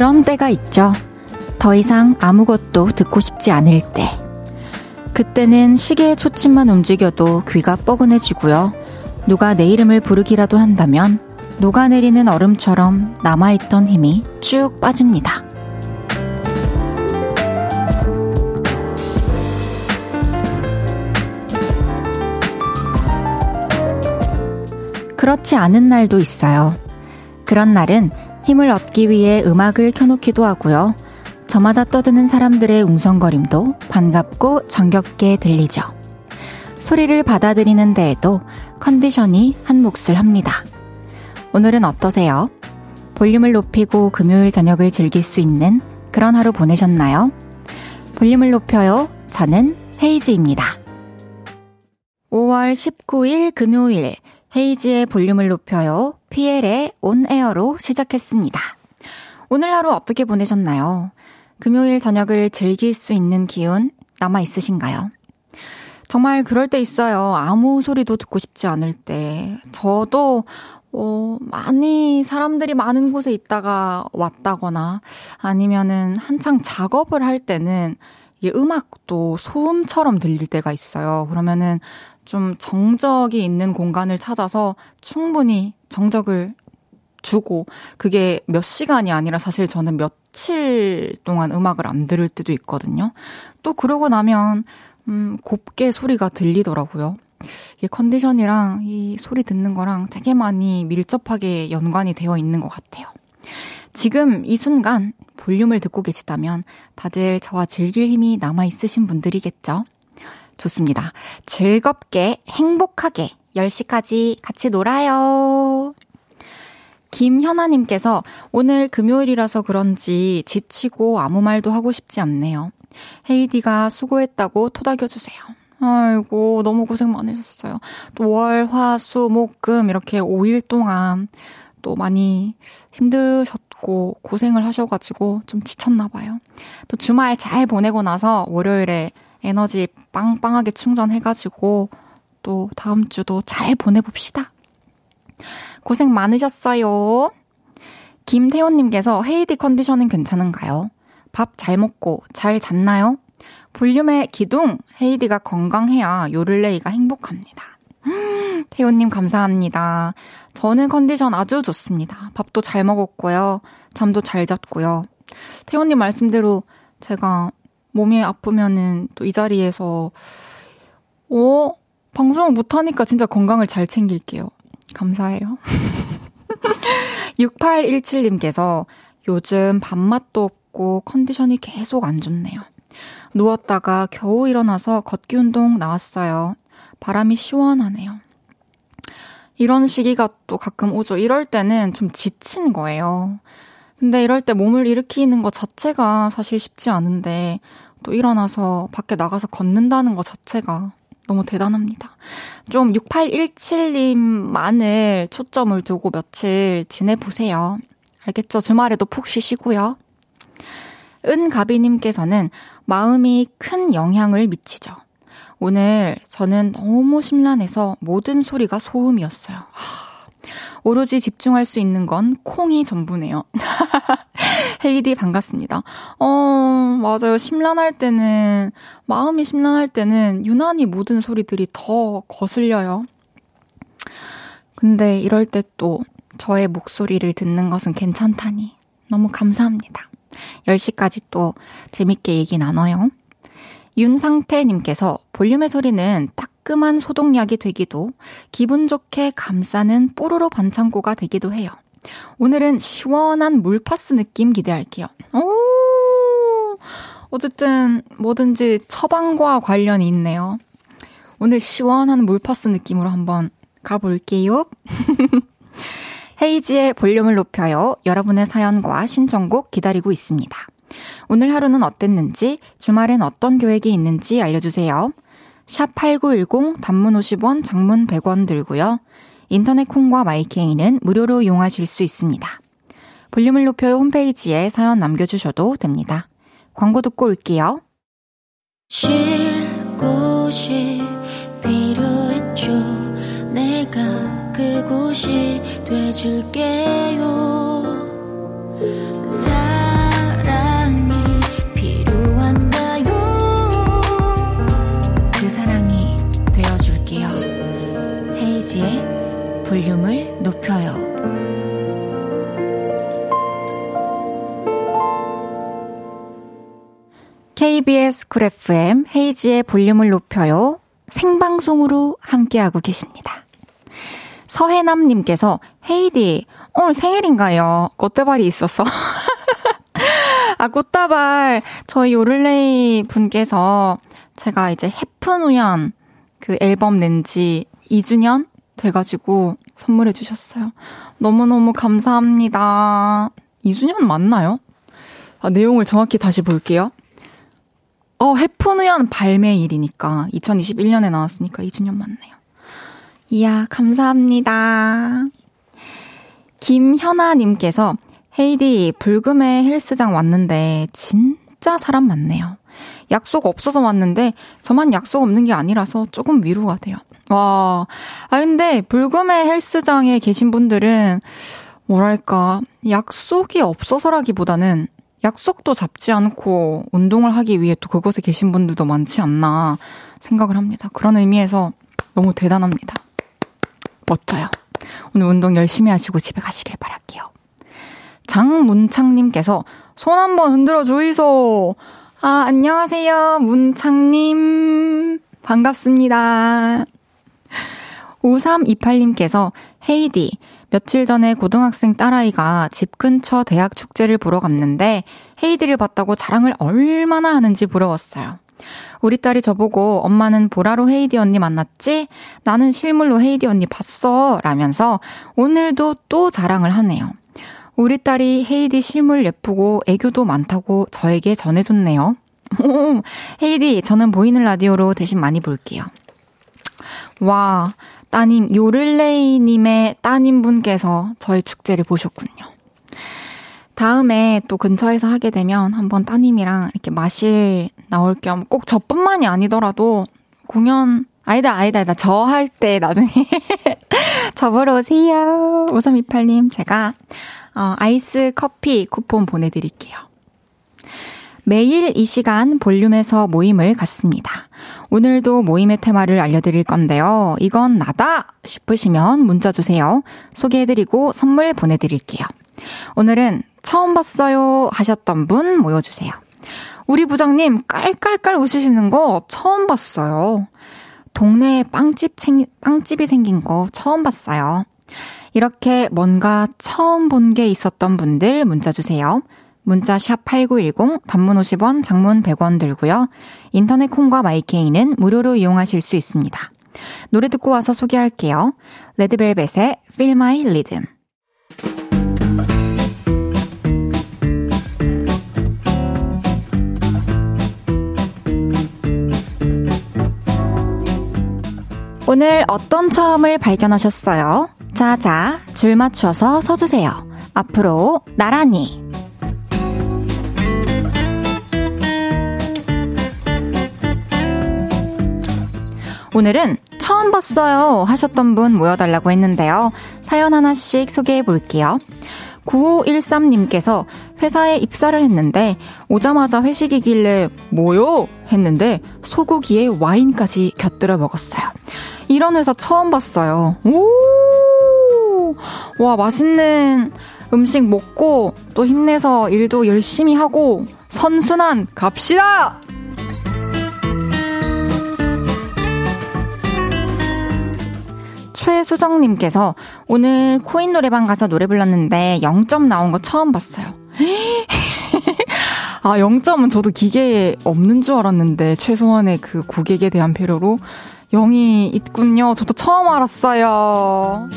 그런 때가 있죠. 더 이상 아무것도 듣고 싶지 않을 때. 그때는 시계의 초침만 움직여도 귀가 뻐근해지고요. 누가 내 이름을 부르기라도 한다면 녹아내리는 얼음처럼 남아있던 힘이 쭉 빠집니다. 그렇지 않은 날도 있어요. 그런 날은 힘을 얻기 위해 음악을 켜놓기도 하고요. 저마다 떠드는 사람들의 웅성거림도 반갑고 정겹게 들리죠. 소리를 받아들이는 데에도 컨디션이 한 몫을 합니다. 오늘은 어떠세요? 볼륨을 높이고 금요일 저녁을 즐길 수 있는 그런 하루 보내셨나요? 볼륨을 높여요. 저는 헤이즈입니다. 5월 19일 금요일 헤이지의 볼륨을 높여요. 피엘의 온에어로 시작했습니다. 오늘 하루 어떻게 보내셨나요? 금요일 저녁을 즐길 수 있는 기운 남아 있으신가요? 정말 그럴 때 있어요. 아무 소리도 듣고 싶지 않을 때. 저도 어, 많이 사람들이 많은 곳에 있다가 왔다거나 아니면은 한창 작업을 할 때는 이 음악도 소음처럼 들릴 때가 있어요. 그러면은 좀 정적이 있는 공간을 찾아서 충분히 정적을 주고 그게 몇 시간이 아니라 사실 저는 며칠 동안 음악을 안 들을 때도 있거든요. 또 그러고 나면 음 곱게 소리가 들리더라고요. 이 컨디션이랑 이 소리 듣는 거랑 되게 많이 밀접하게 연관이 되어 있는 것 같아요. 지금 이 순간 볼륨을 듣고 계시다면 다들 저와 즐길 힘이 남아 있으신 분들이겠죠? 좋습니다. 즐겁게, 행복하게 10시까지 같이 놀아요. 김현아님께서 오늘 금요일이라서 그런지 지치고 아무 말도 하고 싶지 않네요. 헤이디가 수고했다고 토닥여주세요. 아이고, 너무 고생 많으셨어요. 또 월, 화, 수, 목, 금 이렇게 5일 동안 또 많이 힘드셨고 고생을 하셔가지고 좀 지쳤나봐요. 또 주말 잘 보내고 나서 월요일에 에너지 빵빵하게 충전해가지고 또 다음 주도 잘 보내봅시다. 고생 많으셨어요. 김태호님께서 헤이디 컨디션은 괜찮은가요? 밥 잘 먹고 잘 잤나요? 볼륨의 기둥 헤이디가 건강해야 요를레이가 행복합니다. 음, 태호님 감사합니다. 저는 컨디션 아주 좋습니다. 밥도 잘 먹었고요. 잠도 잘 잤고요. 태호님 말씀대로 제가 몸이 아프면은 또 이 자리에서, 어? 방송을 못하니까 진짜 건강을 잘 챙길게요. 감사해요. 6817님께서 요즘 밥맛도 없고 컨디션이 계속 안 좋네요. 누웠다가 겨우 일어나서 걷기 운동 나왔어요. 바람이 시원하네요. 이런 시기가 또 가끔 오죠. 이럴 때는 좀 지친 거예요. 근데 이럴 때 몸을 일으키는 것 자체가 사실 쉽지 않은데 또 일어나서 밖에 나가서 걷는다는 것 자체가 너무 대단합니다. 좀 6817님만을 초점을 두고 며칠 지내보세요. 알겠죠? 주말에도 푹 쉬시고요. 은가비님께서는 마음이 큰 영향을 미치죠. 오늘 저는 너무 심란해서 모든 소리가 소음이었어요. 하, 오로지 집중할 수 있는 건 콩이 전부네요. 헤이디 반갑습니다. 어, 맞아요. 심란할 때는, 마음이 심란할 때는 유난히 모든 소리들이 더 거슬려요. 근데 이럴 때 또 저의 목소리를 듣는 것은 괜찮다니. 너무 감사합니다. 10시까지 또 재밌게 얘기 나눠요. 윤상태님께서 볼륨의 소리는 따끔한 소독약이 되기도 기분 좋게 감싸는 뽀로로 반창고가 되기도 해요. 오늘은 시원한 물파스 느낌 기대할게요. 오! 어쨌든 뭐든지 처방과 관련이 있네요. 오늘 시원한 물파스 느낌으로 한번 가볼게요. 헤이지의 볼륨을 높여요. 여러분의 사연과 신청곡 기다리고 있습니다. 오늘 하루는 어땠는지, 주말엔 어떤 계획이 있는지 알려주세요. 샵 8910 단문 50원, 장문 100원 들고요. 인터넷 콩과 마이케이는 무료로 이용하실 수 있습니다. 볼륨을 높여요 홈페이지에 사연 남겨주셔도 됩니다. 광고 듣고 올게요. 쉴 곳이 필요했죠. 내가 그곳이 돼줄게요. 볼륨을 높여요. KBS 쿨 FM 헤이즈의 볼륨을 높여요. 생방송으로 함께하고 계십니다. 서해남님께서 헤디 오늘 생일인가요? 꽃다발이 있어서. 아, 꽃다발, 저희 요를레이 분께서 제가 이제 헤픈 우연 그 앨범 낸 지 2주년 돼가지고 선물해 주셨어요. 너무너무 감사합니다. 2주년 맞나요? 아, 내용을 정확히 다시 볼게요. 어, 해픈 우연 발매일이니까 2021년에 나왔으니까 2주년 맞네요. 이야, 감사합니다. 김현아님께서 헤이디 불금에 헬스장 왔는데 진짜 사람 많네요. 약속 없어서 왔는데 저만 약속 없는 게 아니라서 조금 위로가 돼요. 와. 아, 근데 불금의 헬스장에 계신 분들은 뭐랄까, 약속이 없어서라기보다는 약속도 잡지 않고 운동을 하기 위해 또 그곳에 계신 분들도 많지 않나 생각을 합니다. 그런 의미에서 너무 대단합니다. 멋져요. 오늘 운동 열심히 하시고 집에 가시길 바랄게요. 장문창님께서 손 한번 흔들어 주이소. 아, 안녕하세요. 문창님. 반갑습니다. 5328님께서 헤이디, 며칠 전에 고등학생 딸아이가 집 근처 대학 축제를 보러 갔는데 헤이디를 봤다고 자랑을 얼마나 하는지 부러웠어요. 우리 딸이 저보고 엄마는 보라로 헤이디 언니 만났지? 나는 실물로 헤이디 언니 봤어. 라면서 오늘도 또 자랑을 하네요. 우리 딸이 헤이디 실물 예쁘고 애교도 많다고 저에게 전해줬네요. 헤이디, 저는 보이는 라디오로 대신 많이 볼게요. 와, 따님, 요를레이님의 따님분께서 저희 축제를 보셨군요. 다음에 또 근처에서 하게 되면 한번 따님이랑 이렇게 마실 나올 겸 꼭 저뿐만이 아니더라도 공연, 아니다, 아니다, 아니다. 저 할 때 나중에 저 보러 오세요. 5328님, 제가 어, 아이스 커피 쿠폰 보내드릴게요. 매일 이 시간 볼륨에서 모임을 갖습니다. 오늘도 모임의 테마를 알려드릴 건데요. 이건 나다 싶으시면 문자 주세요. 소개해드리고 선물 보내드릴게요. 오늘은 처음 봤어요 하셨던 분 모여주세요. 우리 부장님 깔깔깔 웃으시는 거 처음 봤어요. 동네에 빵집 생, 빵집이 생긴 거 처음 봤어요. 이렇게 뭔가 처음 본 게 있었던 분들 문자 주세요. 문자 샵 8910 단문 50원, 장문 100원 들고요. 인터넷 콩과 마이케이는 무료로 이용하실 수 있습니다. 노래 듣고 와서 소개할게요. 레드벨벳의 Feel My Rhythm. 오늘 어떤 처음을 발견하셨어요? 자자, 줄 맞춰서 서주세요. 앞으로 나란히. 오늘은 처음 봤어요 하셨던 분 모여달라고 했는데요. 사연 하나씩 소개해 볼게요. 9513님께서 회사에 입사를 했는데 오자마자 회식이길래 뭐요? 했는데 소고기에 와인까지 곁들여 먹었어요. 이런 회사 처음 봤어요. 오! 와, 맛있는 음식 먹고 또 힘내서 일도 열심히 하고 선순환 갑시다! 최수정님께서 오늘 코인 노래방 가서 노래 불렀는데 0점 나온 거 처음 봤어요. 아, 0점은 저도 기계에 없는 줄 알았는데, 최소한의 그 고객에 대한 배려로 0이 있군요. 저도 처음 알았어요.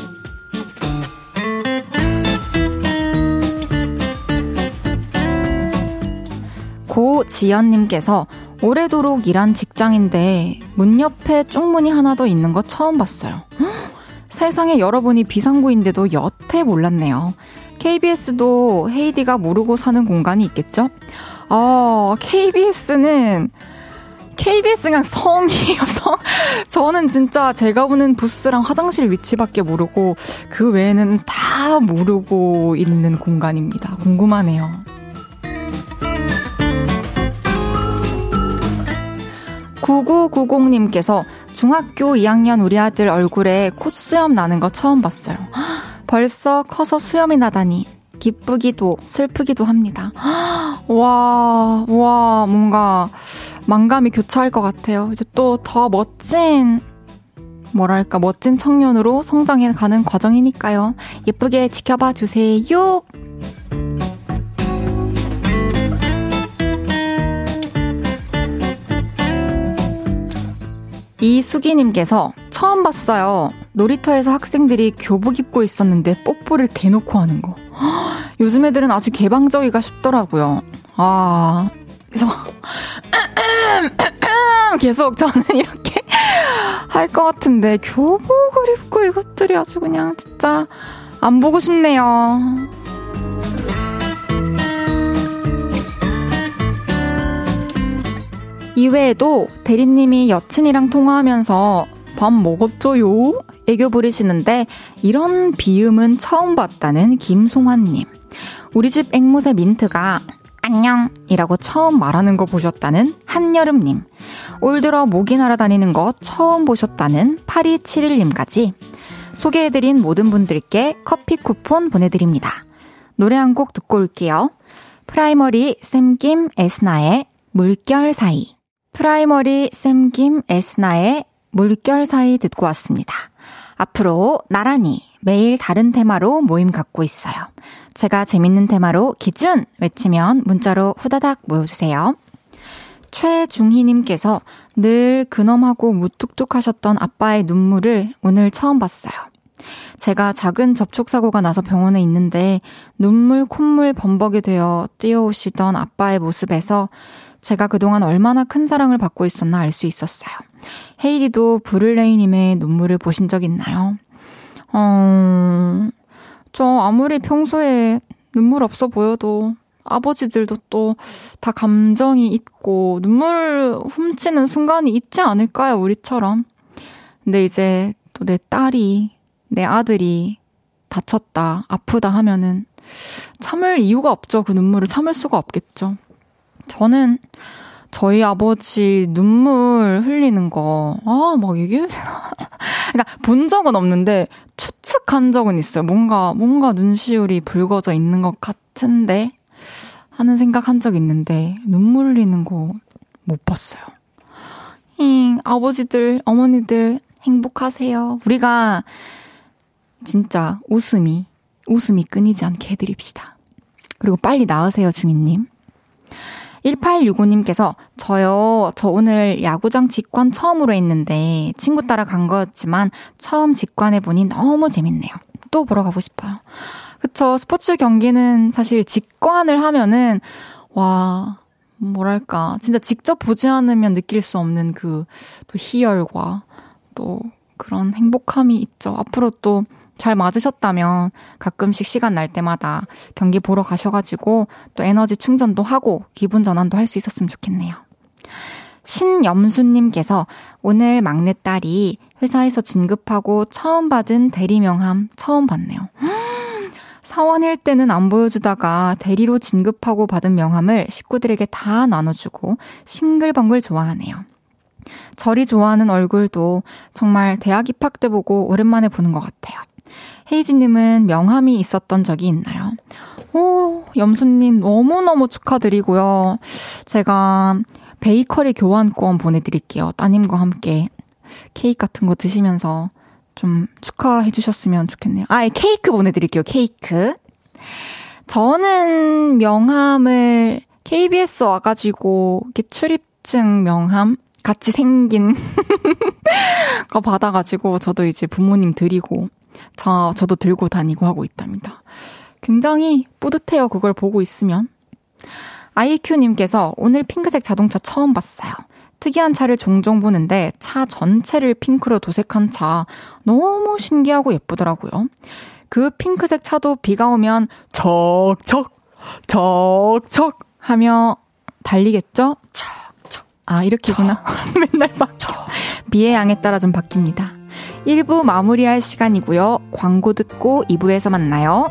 고지연님께서 오래도록 일한 직장인데 문 옆에 쪽문이 하나 더 있는 거 처음 봤어요. 세상에 여러분이 비상구인데도 여태 몰랐네요. KBS도 헤이디가 모르고 사는 공간이 있겠죠? 어, KBS는 KBS 그냥 성이에요, 성. 저는 진짜 제가 보는 부스랑 화장실 위치밖에 모르고 그 외에는 다 모르고 있는 공간입니다. 궁금하네요. 9990님께서 중학교 2학년 우리 아들 얼굴에 콧수염 나는 거 처음 봤어요. 벌써 커서 수염이 나다니. 기쁘기도 슬프기도 합니다. 와, 와, 뭔가 망감이 교차할 것 같아요. 이제 또 더 멋진, 뭐랄까, 멋진 청년으로 성장해 가는 과정이니까요. 예쁘게 지켜봐 주세요. 이수기님께서 처음 봤어요. 놀이터에서 학생들이 교복 입고 있었는데 뽀뽀를 대놓고 하는 거. 요즘 애들은 아주 개방적이가 싶더라고요. 아, 그래서 계속 저는 이렇게 할 것 같은데 교복을 입고 이것들이 아주 그냥 진짜 안 보고 싶네요. 이외에도 대리님이 여친이랑 통화하면서 밥 먹었죠요? 애교 부리시는데 이런 비음은 처음 봤다는 김송환님. 우리 집 앵무새 민트가 안녕이라고 처음 말하는 거 보셨다는 한여름님. 올 들어 모기 날아다니는 거 처음 보셨다는 8271님까지 소개해드린 모든 분들께 커피 쿠폰 보내드립니다. 노래 한 곡 듣고 올게요. 프라이머리 샘김 에스나의 물결 사이. 프라이머리 샘김 에스나의 물결 사이 듣고 왔습니다. 앞으로 나란히 매일 다른 테마로 모임 갖고 있어요. 제가 재밌는 테마로 기준 외치면 문자로 후다닥 모여주세요. 최중희님께서 늘 근엄하고 무뚝뚝 하셨던 아빠의 눈물을 오늘 처음 봤어요. 제가 작은 접촉사고가 나서 병원에 있는데 눈물, 콧물 범벅이 되어 뛰어오시던 아빠의 모습에서 제가 그동안 얼마나 큰 사랑을 받고 있었나 알 수 있었어요. 헤이디도 브를레이님의 눈물을 보신 적 있나요? 어, 저 아무리 평소에 눈물 없어 보여도 아버지들도 또 다 감정이 있고 눈물 훔치는 순간이 있지 않을까요, 우리처럼? 근데 이제 또 내 딸이, 내 아들이 다쳤다, 아프다 하면은 참을 이유가 없죠. 그 눈물을 참을 수가 없겠죠. 저는 저희 아버지 눈물 흘리는 거, 아, 막 이게, 그러니까 본 적은 없는데 추측한 적은 있어요. 뭔가, 뭔가 눈시울이 붉어져 있는 것 같은데 하는 생각 한 적 있는데 눈물 흘리는 거 못 봤어요. 잉, 아버지들, 어머니들 행복하세요. 우리가 진짜 웃음이, 웃음이 끊이지 않게 해드립시다. 그리고 빨리 나으세요, 중이님. 1865님께서 저요, 저 오늘 야구장 직관 처음으로 했는데 친구 따라 간 거였지만 처음 직관해보니 너무 재밌네요. 또 보러 가고 싶어요. 그쵸. 스포츠 경기는 사실 직관을 하면은, 와, 뭐랄까. 진짜 직접 보지 않으면 느낄 수 없는 그, 또 희열과 또 그런 행복함이 있죠. 앞으로 또 잘 맞으셨다면 가끔씩 시간 날 때마다 경기 보러 가셔가지고 또 에너지 충전도 하고 기분 전환도 할 수 있었으면 좋겠네요. 신염수님께서 오늘 막내딸이 회사에서 진급하고 처음 받은 대리명함 처음 봤네요. 사원일 때는 안 보여주다가 대리로 진급하고 받은 명함을 식구들에게 다 나눠주고 싱글벙글 좋아하네요. 저리 좋아하는 얼굴도 정말 대학 입학 때 보고 오랜만에 보는 것 같아요. 헤이지님은 명함이 있었던 적이 있나요? 오, 염수님 너무너무 축하드리고요. 제가 베이커리 교환권 보내드릴게요. 따님과 함께 케이크 같은 거 드시면서 좀 축하해 주셨으면 좋겠네요. 아, 케이크 보내드릴게요. 케이크. 저는 명함을 KBS 와가지고 이렇게 출입증 명함 같이 생긴 거 받아가지고 저도 이제 부모님 드리고 저, 저도 들고 다니고 하고 있답니다. 굉장히 뿌듯해요. 그걸 보고 있으면. 아이큐님께서 오늘 핑크색 자동차 처음 봤어요. 특이한 차를 종종 보는데 차 전체를 핑크로 도색한 차 너무 신기하고 예쁘더라고요. 그 핑크색 차도 비가 오면 척척, 척척 하며 달리겠죠? 척척. 아, 이렇게구나. 맨날 막 비의 양에 따라 좀 바뀝니다. 1부 마무리할 시간이고요. 광고 듣고 2부에서 만나요.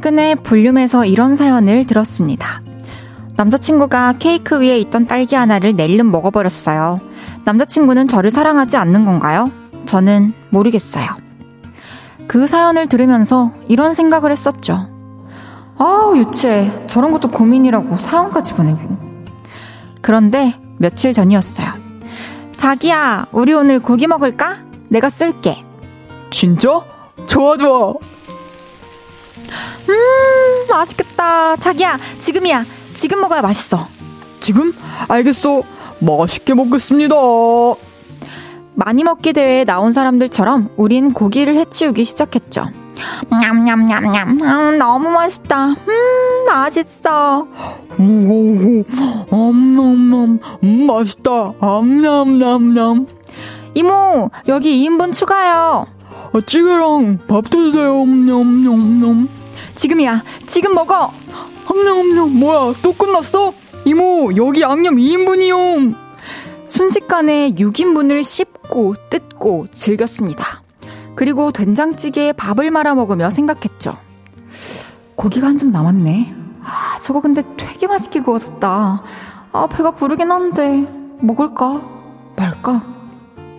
최근에 볼륨에서 이런 사연을 들었습니다. 남자친구가 케이크 위에 있던 딸기 하나를 낼름 먹어버렸어요. 남자친구는 저를 사랑하지 않는 건가요? 저는 모르겠어요. 그 사연을 들으면서 이런 생각을 했었죠. 아우, 유치해. 저런 것도 고민이라고 사연까지 보내고. 그런데 며칠 전이었어요. 자기야, 우리 오늘 고기 먹을까? 내가 쓸게. 진짜? 좋아, 좋아. 음, 맛있겠다. 자기야, 지금이야. 지금 먹어야 맛있어. 지금? 알겠어. 맛있게 먹겠습니다. 많이 먹기 대회에 나온 사람들처럼 우린 고기를 해치우기 시작했죠. 냠냠냠냠. 음, 너무 맛있다. 음, 맛있어. 오오오. 엄엄엄. 음, 맛있다. 암냠냠냠. 이모, 여기 2인분 추가요. 아, 찌개랑 밥도 주세요. 냠냠냠. 지금이야. 지금 먹어. 냠냠냠. 뭐야, 또 끝났어? 이모, 여기 양념 2인분이요. 순식간에 6인분을 씹고 뜯고 즐겼습니다. 그리고 된장찌개에 밥을 말아 먹으며 생각했죠. 고기가 한 점 남았네. 아, 저거 근데 되게 맛있게 구워졌다. 아, 배가 부르긴 한데, 먹을까? 말까?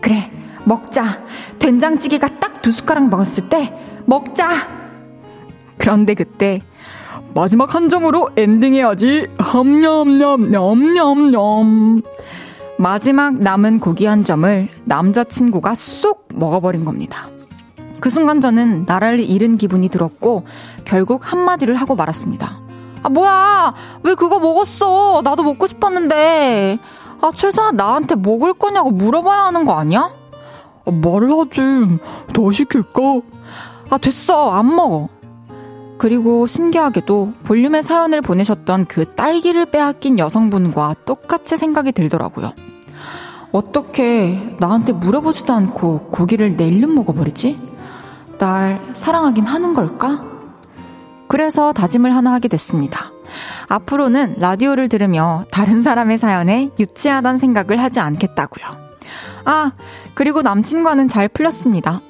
그래, 먹자. 된장찌개가 딱 두 숟가락 먹었을 때, 먹자! 그런데 그때, 마지막 한 점으로 엔딩해야지. 함냠냠냠냠냠. 마지막 남은 고기 한 점을 남자친구가 쏙 먹어버린 겁니다. 그 순간 저는 나라를 잃은 기분이 들었고 결국 한마디를 하고 말았습니다. 아 뭐야 왜 그거 먹었어 나도 먹고 싶었는데 아 최소한 나한테 먹을 거냐고 물어봐야 하는 거 아니야? 아, 말을 하지 더 시킬까? 아 됐어 안 먹어 그리고 신기하게도 볼륨의 사연을 보내셨던 그 딸기를 빼앗긴 여성분과 똑같이 생각이 들더라고요. 어떻게 나한테 물어보지도 않고 고기를 내 일름 먹어버리지? 날 사랑하긴 하는 걸까? 그래서 다짐을 하나 하게 됐습니다. 앞으로는 라디오를 들으며 다른 사람의 사연에 유치하단 생각을 하지 않겠다고요. 아, 그리고 남친과는 잘 풀렸습니다.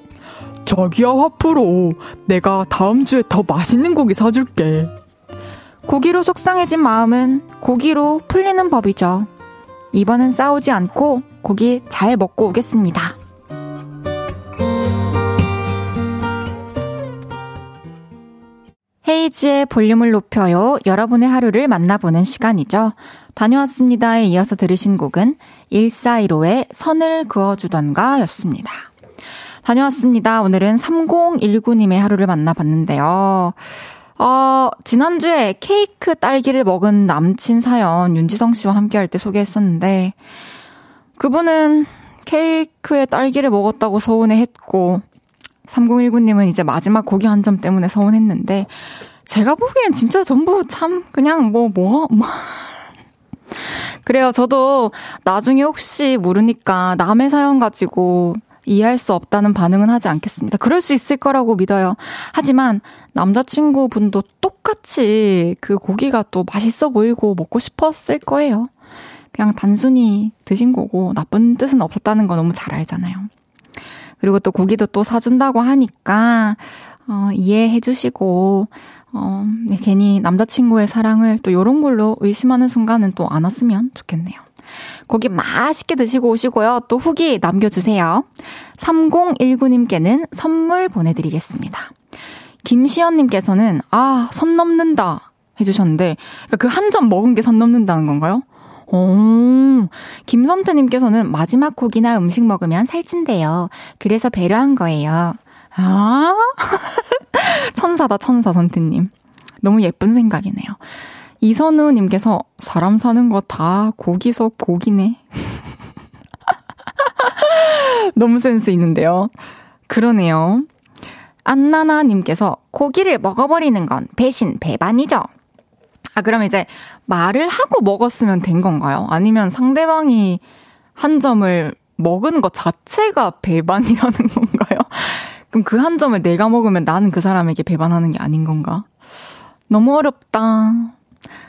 자기야 화풀어. 내가 다음 주에 더 맛있는 고기 사줄게. 고기로 속상해진 마음은 고기로 풀리는 법이죠. 이번엔 싸우지 않고 고기 잘 먹고 오겠습니다. 헤이지의 볼륨을 높여요. 여러분의 하루를 만나보는 시간이죠. 다녀왔습니다에 이어서 들으신 곡은 1415의 선을 그어주던가 였습니다. 다녀왔습니다. 오늘은 3019님의 하루를 만나봤는데요. 어, 지난주에 케이크 딸기를 먹은 남친 사연 윤지성 씨와 함께 할 때 소개했었는데, 그분은 케이크에 딸기를 먹었다고 서운해 했고, 3019님은 이제 마지막 고기 한 점 때문에 서운했는데, 제가 보기엔 진짜 전부 참, 그냥 뭐, 뭐, 뭐. 그래요. 저도 나중에 혹시 모르니까 남의 사연 가지고 이해할 수 없다는 반응은 하지 않겠습니다. 그럴 수 있을 거라고 믿어요. 하지만 남자친구분도 똑같이 그 고기가 또 맛있어 보이고 먹고 싶었을 거예요. 그냥 단순히 드신 거고 나쁜 뜻은 없었다는 거 너무 잘 알잖아요. 그리고 또 고기도 또 사준다고 하니까 어, 이해해 주시고 어, 네, 괜히 남자친구의 사랑을 또 요런 걸로 의심하는 순간은 또 안 왔으면 좋겠네요. 고기 맛있게 드시고 오시고요. 또 후기 남겨주세요. 3019님께는 선물 보내드리겠습니다. 김시연님께서는, 아, 선 넘는다. 해주셨는데, 그러니까 그한 점 먹은 게 선 넘는다는 건가요? 오, 김선태님께서는 마지막 고기나 음식 먹으면 살찐대요. 그래서 배려한 거예요. 아, 천사다, 천사, 선태님. 너무 예쁜 생각이네요. 이선우님께서 사람 사는 거 다 고기 속 고기네. 너무 센스 있는데요. 그러네요. 안나나님께서 고기를 먹어버리는 건 배신, 배반이죠. 아, 그럼 이제 말을 하고 먹었으면 된 건가요? 아니면 상대방이 한 점을 먹은 것 자체가 배반이라는 건가요? 그럼 그 한 점을 내가 먹으면 나는 그 사람에게 배반하는 게 아닌 건가? 너무 어렵다.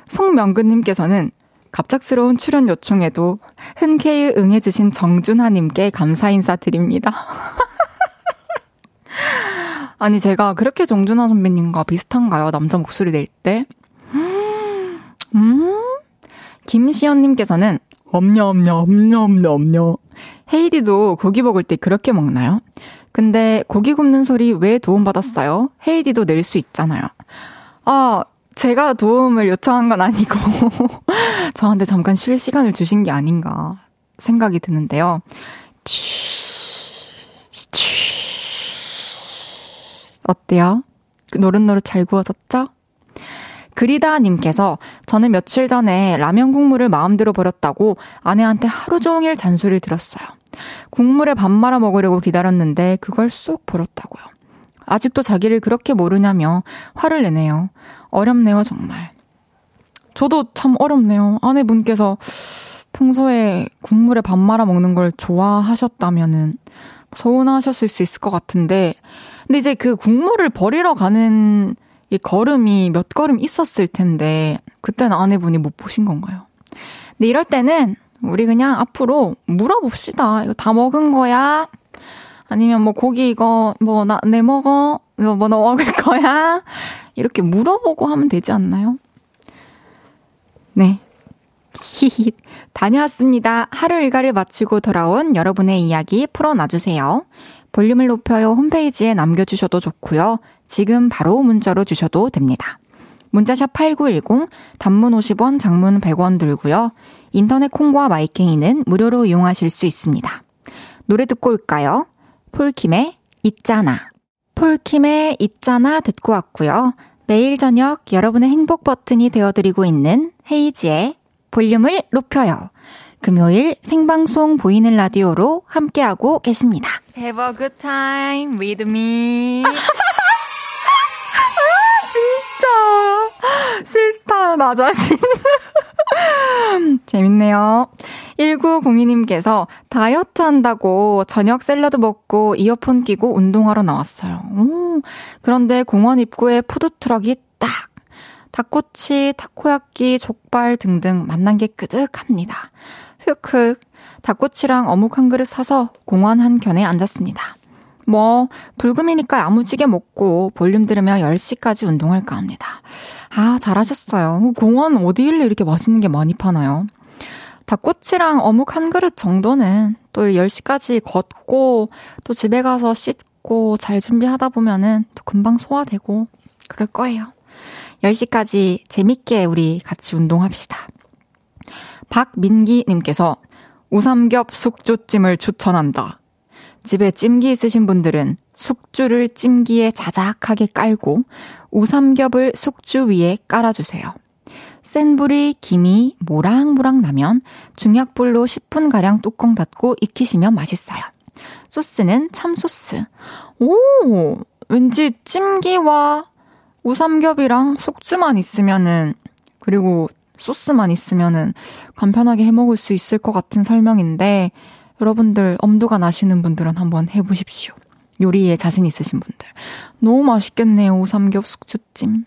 송명근님께서는 갑작스러운 출연 요청에도 흔쾌히 응해주신 정준하님께 감사 인사드립니다. 아니, 제가 그렇게 정준하 선배님과 비슷한가요? 남자 목소리 낼 때? 음? 김시연님께서는 엄냐, 엄냐, 엄냐, 엄냐, 엄냐. 헤이디도 고기 먹을 때 그렇게 먹나요? 근데 고기 굽는 소리 왜 도움받았어요? 헤이디도 낼 수 있잖아요. 아, 제가 도움을 요청한 건 아니고, 저한테 잠깐 쉴 시간을 주신 게 아닌가 생각이 드는데요. 어때요? 그 노릇노릇 잘 구워졌죠? 그리다님께서 저는 며칠 전에 라면 국물을 마음대로 버렸다고 아내한테 하루 종일 잔소리를 들었어요. 국물에 밥 말아 먹으려고 기다렸는데 그걸 쏙 버렸다고요. 아직도 자기를 그렇게 모르냐며 화를 내네요. 어렵네요, 정말. 저도 참 어렵네요. 아내분께서 평소에 국물에 밥 말아 먹는 걸 좋아하셨다면은 서운하셨을 수 있을 것 같은데, 근데 이제 그 국물을 버리러 가는 이 걸음이 몇 걸음 있었을 텐데, 그때는 아내분이 못 보신 건가요? 근데 이럴 때는 우리 그냥 앞으로 물어봅시다. 이거 다 먹은 거야? 아니면 뭐 고기 이거 뭐 나 내 먹어? 이거 뭐너 먹을 거야? 이렇게 물어보고 하면 되지 않나요? 네. 히히. 다녀왔습니다. 하루 일과를 마치고 돌아온 여러분의 이야기 풀어놔주세요. 볼륨을 높여요 홈페이지에 남겨주셔도 좋고요. 지금 바로 문자로 주셔도 됩니다. 문자샵 8910, 단문 50원, 장문 100원 들고요. 인터넷 콩과 마이케이는 무료로 이용하실 수 있습니다. 노래 듣고 올까요? 폴킴의 있잖아. 폴킴의 있잖아 듣고 왔고요. 매일 저녁 여러분의 행복 버튼이 되어드리고 있는 헤이지의 볼륨을 높여요. 금요일 생방송 보이는 라디오로 함께하고 계십니다. Have a good time with me. 아, 진짜. 싫다, 나 자신. 재밌네요. 1902님께서 다이어트 한다고 저녁 샐러드 먹고 이어폰 끼고 운동하러 나왔어요. 오, 그런데 공원 입구에 푸드트럭이 딱 닭꼬치, 타코야끼, 족발 등등 만난 게 끄득합니다. 흑흑. 닭꼬치랑 어묵 한 그릇 사서 공원 한 켠에 앉았습니다. 뭐, 불금이니까 야무지게 먹고 볼륨 들으며 10시까지 운동할까 합니다. 아, 잘하셨어요. 공원 어디일래 이렇게 맛있는 게 많이 파나요? 닭꼬치랑 어묵 한 그릇 정도는 또 10시까지 걷고 또 집에 가서 씻고 잘 준비하다 보면은 또 금방 소화되고 그럴 거예요. 10시까지 재밌게 우리 같이 운동합시다. 박민기님께서 우삼겹 숙주찜을 추천한다. 집에 찜기 있으신 분들은 숙주를 찜기에 자작하게 깔고 우삼겹을 숙주 위에 깔아주세요. 센 불이 김이 모락모락 나면 중약불로 10분가량 뚜껑 닫고 익히시면 맛있어요. 소스는 참소스. 오, 왠지 찜기와 우삼겹이랑 숙주만 있으면은, 그리고 소스만 있으면은 간편하게 해 먹을 수 있을 것 같은 설명인데, 여러분들 엄두가 나시는 분들은 한번 해보십시오. 요리에 자신 있으신 분들. 너무 맛있겠네요, 우삼겹 숙주찜.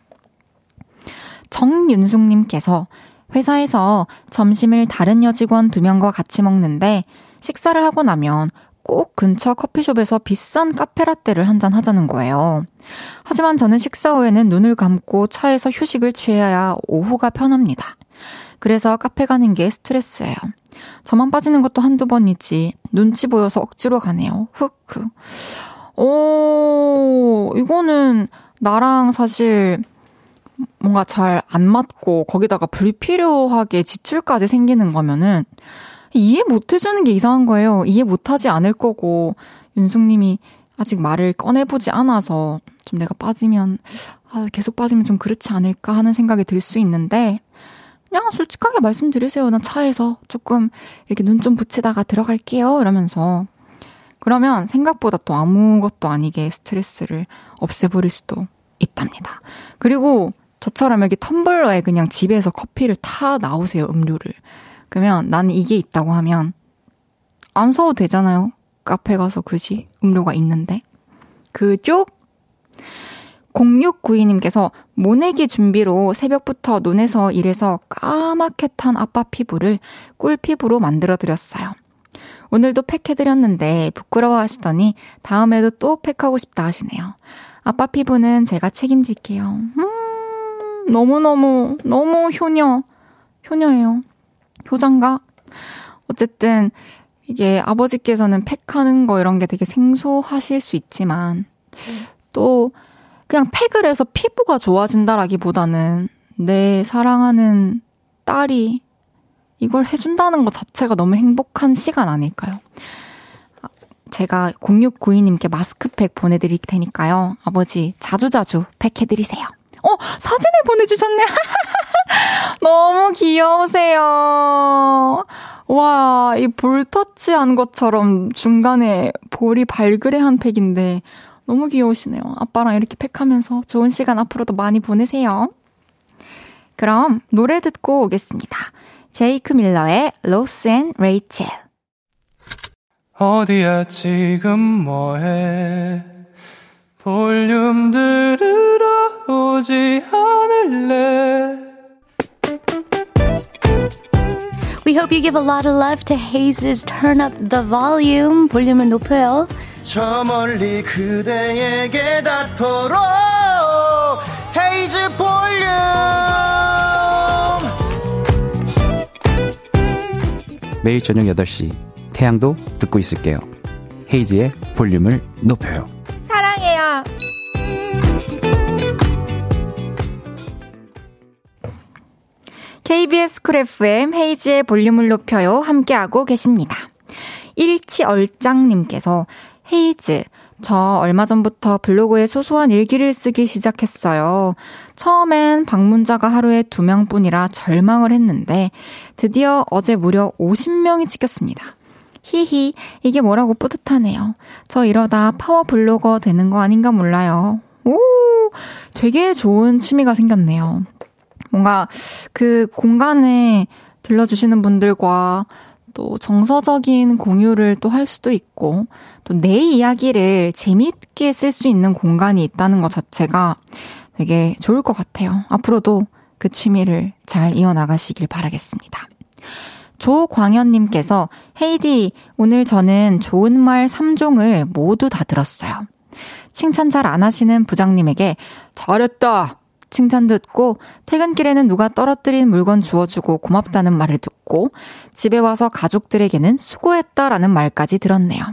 정윤숙님께서 회사에서 점심을 다른 여직원 두 명과 같이 먹는데 식사를 하고 나면 꼭 근처 커피숍에서 비싼 카페라떼를 한 잔 하자는 거예요. 하지만 저는 식사 후에는 눈을 감고 차에서 휴식을 취해야 오후가 편합니다. 그래서 카페 가는 게 스트레스예요. 저만 빠지는 것도 한두 번이지 눈치 보여서 억지로 가네요. 흑흑. 오, 이거는 나랑 사실 뭔가 잘 안 맞고 거기다가 불필요하게 지출까지 생기는 거면은 이해 못 해주는 게 이상한 거예요. 이해 못 하지 않을 거고 윤숙님이 아직 말을 꺼내보지 않아서 좀 내가 빠지면 아, 계속 빠지면 좀 그렇지 않을까 하는 생각이 들 수 있는데 그냥 솔직하게 말씀드리세요. 난 차에서 조금 이렇게 눈 좀 붙이다가 들어갈게요. 이러면서 그러면 생각보다 또 아무것도 아니게 스트레스를 없애버릴 수도 있답니다. 그리고 저처럼 여기 텀블러에 그냥 집에서 커피를 타 나오세요, 음료를. 그러면 나는 이게 있다고 하면 안 사도 되잖아요. 카페 가서 그지? 음료가 있는데. 그죠? 0692님께서 모내기 준비로 새벽부터 논에서 일해서 까맣게 탄 아빠 피부를 꿀 피부로 만들어 드렸어요. 오늘도 팩해드렸는데 부끄러워 하시더니 다음에도 또 팩하고 싶다 하시네요. 아빠 피부는 제가 책임질게요. 음, 너무너무, 너무 효녀. 효녀예요. 효장가? 어쨌든, 이게 아버지께서는 팩하는 거 이런 게 되게 생소하실 수 있지만, 또, 그냥 팩을 해서 피부가 좋아진다라기보다는 내 사랑하는 딸이 이걸 해준다는 것 자체가 너무 행복한 시간 아닐까요? 제가 0692님께 마스크팩 보내드릴 테니까요. 아버지 자주자주 팩해드리세요. 어, 사진을 보내주셨네. 너무 귀여우세요. 와, 이 볼 터치한 것처럼 중간에 볼이 발그레한 팩인데 너무 귀여우시네요. 아빠랑 이렇게 팩하면서 좋은 시간 앞으로도 많이 보내세요. 그럼 노래 듣고 오겠습니다. 제이크 밀러의 Ross and Rachel. 어디야 지금 뭐해 볼륨 들으러 오지 않을래 We hope you give a lot of love to Haze's Turn Up the Volume. 볼륨을 높여요. 저 멀리 그대에게 닿도록 헤이즈 볼륨 매일 저녁 8시 태양도 듣고 있을게요. 헤이즈의 볼륨을 높여요. 사랑해요. KBS 쿨 FM 헤이즈의 볼륨을 높여요. 함께하고 계십니다. 일치얼짱님께서 헤이즈, 저 얼마 전부터 블로그에 소소한 일기를 쓰기 시작했어요. 처음엔 방문자가 하루에 두 명뿐이라 절망을 했는데 드디어 어제 무려 50명이 찍혔습니다. 히히, 이게 뭐라고 뿌듯하네요. 저 이러다 파워 블로거 되는 거 아닌가 몰라요. 오, 되게 좋은 취미가 생겼네요. 뭔가 그 공간에 들러주시는 분들과 또 정서적인 공유를 또 할 수도 있고 또 내 이야기를 재미있게 쓸 수 있는 공간이 있다는 것 자체가 되게 좋을 것 같아요. 앞으로도 그 취미를 잘 이어나가시길 바라겠습니다. 조광현님께서 헤이디, 오늘 저는 좋은 말 3종을 모두 다 들었어요. 칭찬 잘 안 하시는 부장님에게 잘했다! 칭찬 듣고 퇴근길에는 누가 떨어뜨린 물건 주워주고 고맙다는 말을 듣고 집에 와서 가족들에게는 수고했다라는 말까지 들었네요.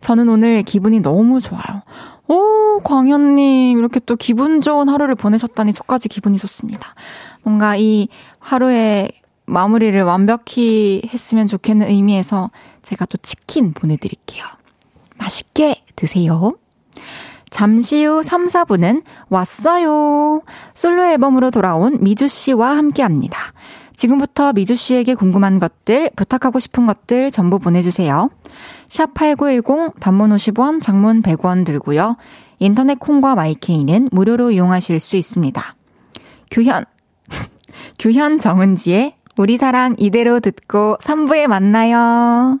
저는 오늘 기분이 너무 좋아요. 오, 광현님, 이렇게 또 기분 좋은 하루를 보내셨다니 저까지 기분이 좋습니다. 뭔가 이 하루의 마무리를 완벽히 했으면 좋겠는 의미에서 제가 또 치킨 보내드릴게요. 맛있게 드세요. 잠시 후 3, 4분은 왔어요. 솔로 앨범으로 돌아온 미주 씨와 함께 합니다. 지금부터 미주 씨에게 궁금한 것들, 부탁하고 싶은 것들 전부 보내주세요. 샵 8910, 단문 50원, 장문 100원 들고요. 인터넷 콩과 마이케이는 무료로 이용하실 수 있습니다. 규현, 규현 정은지의 우리 사랑 이대로 듣고 3부에 만나요.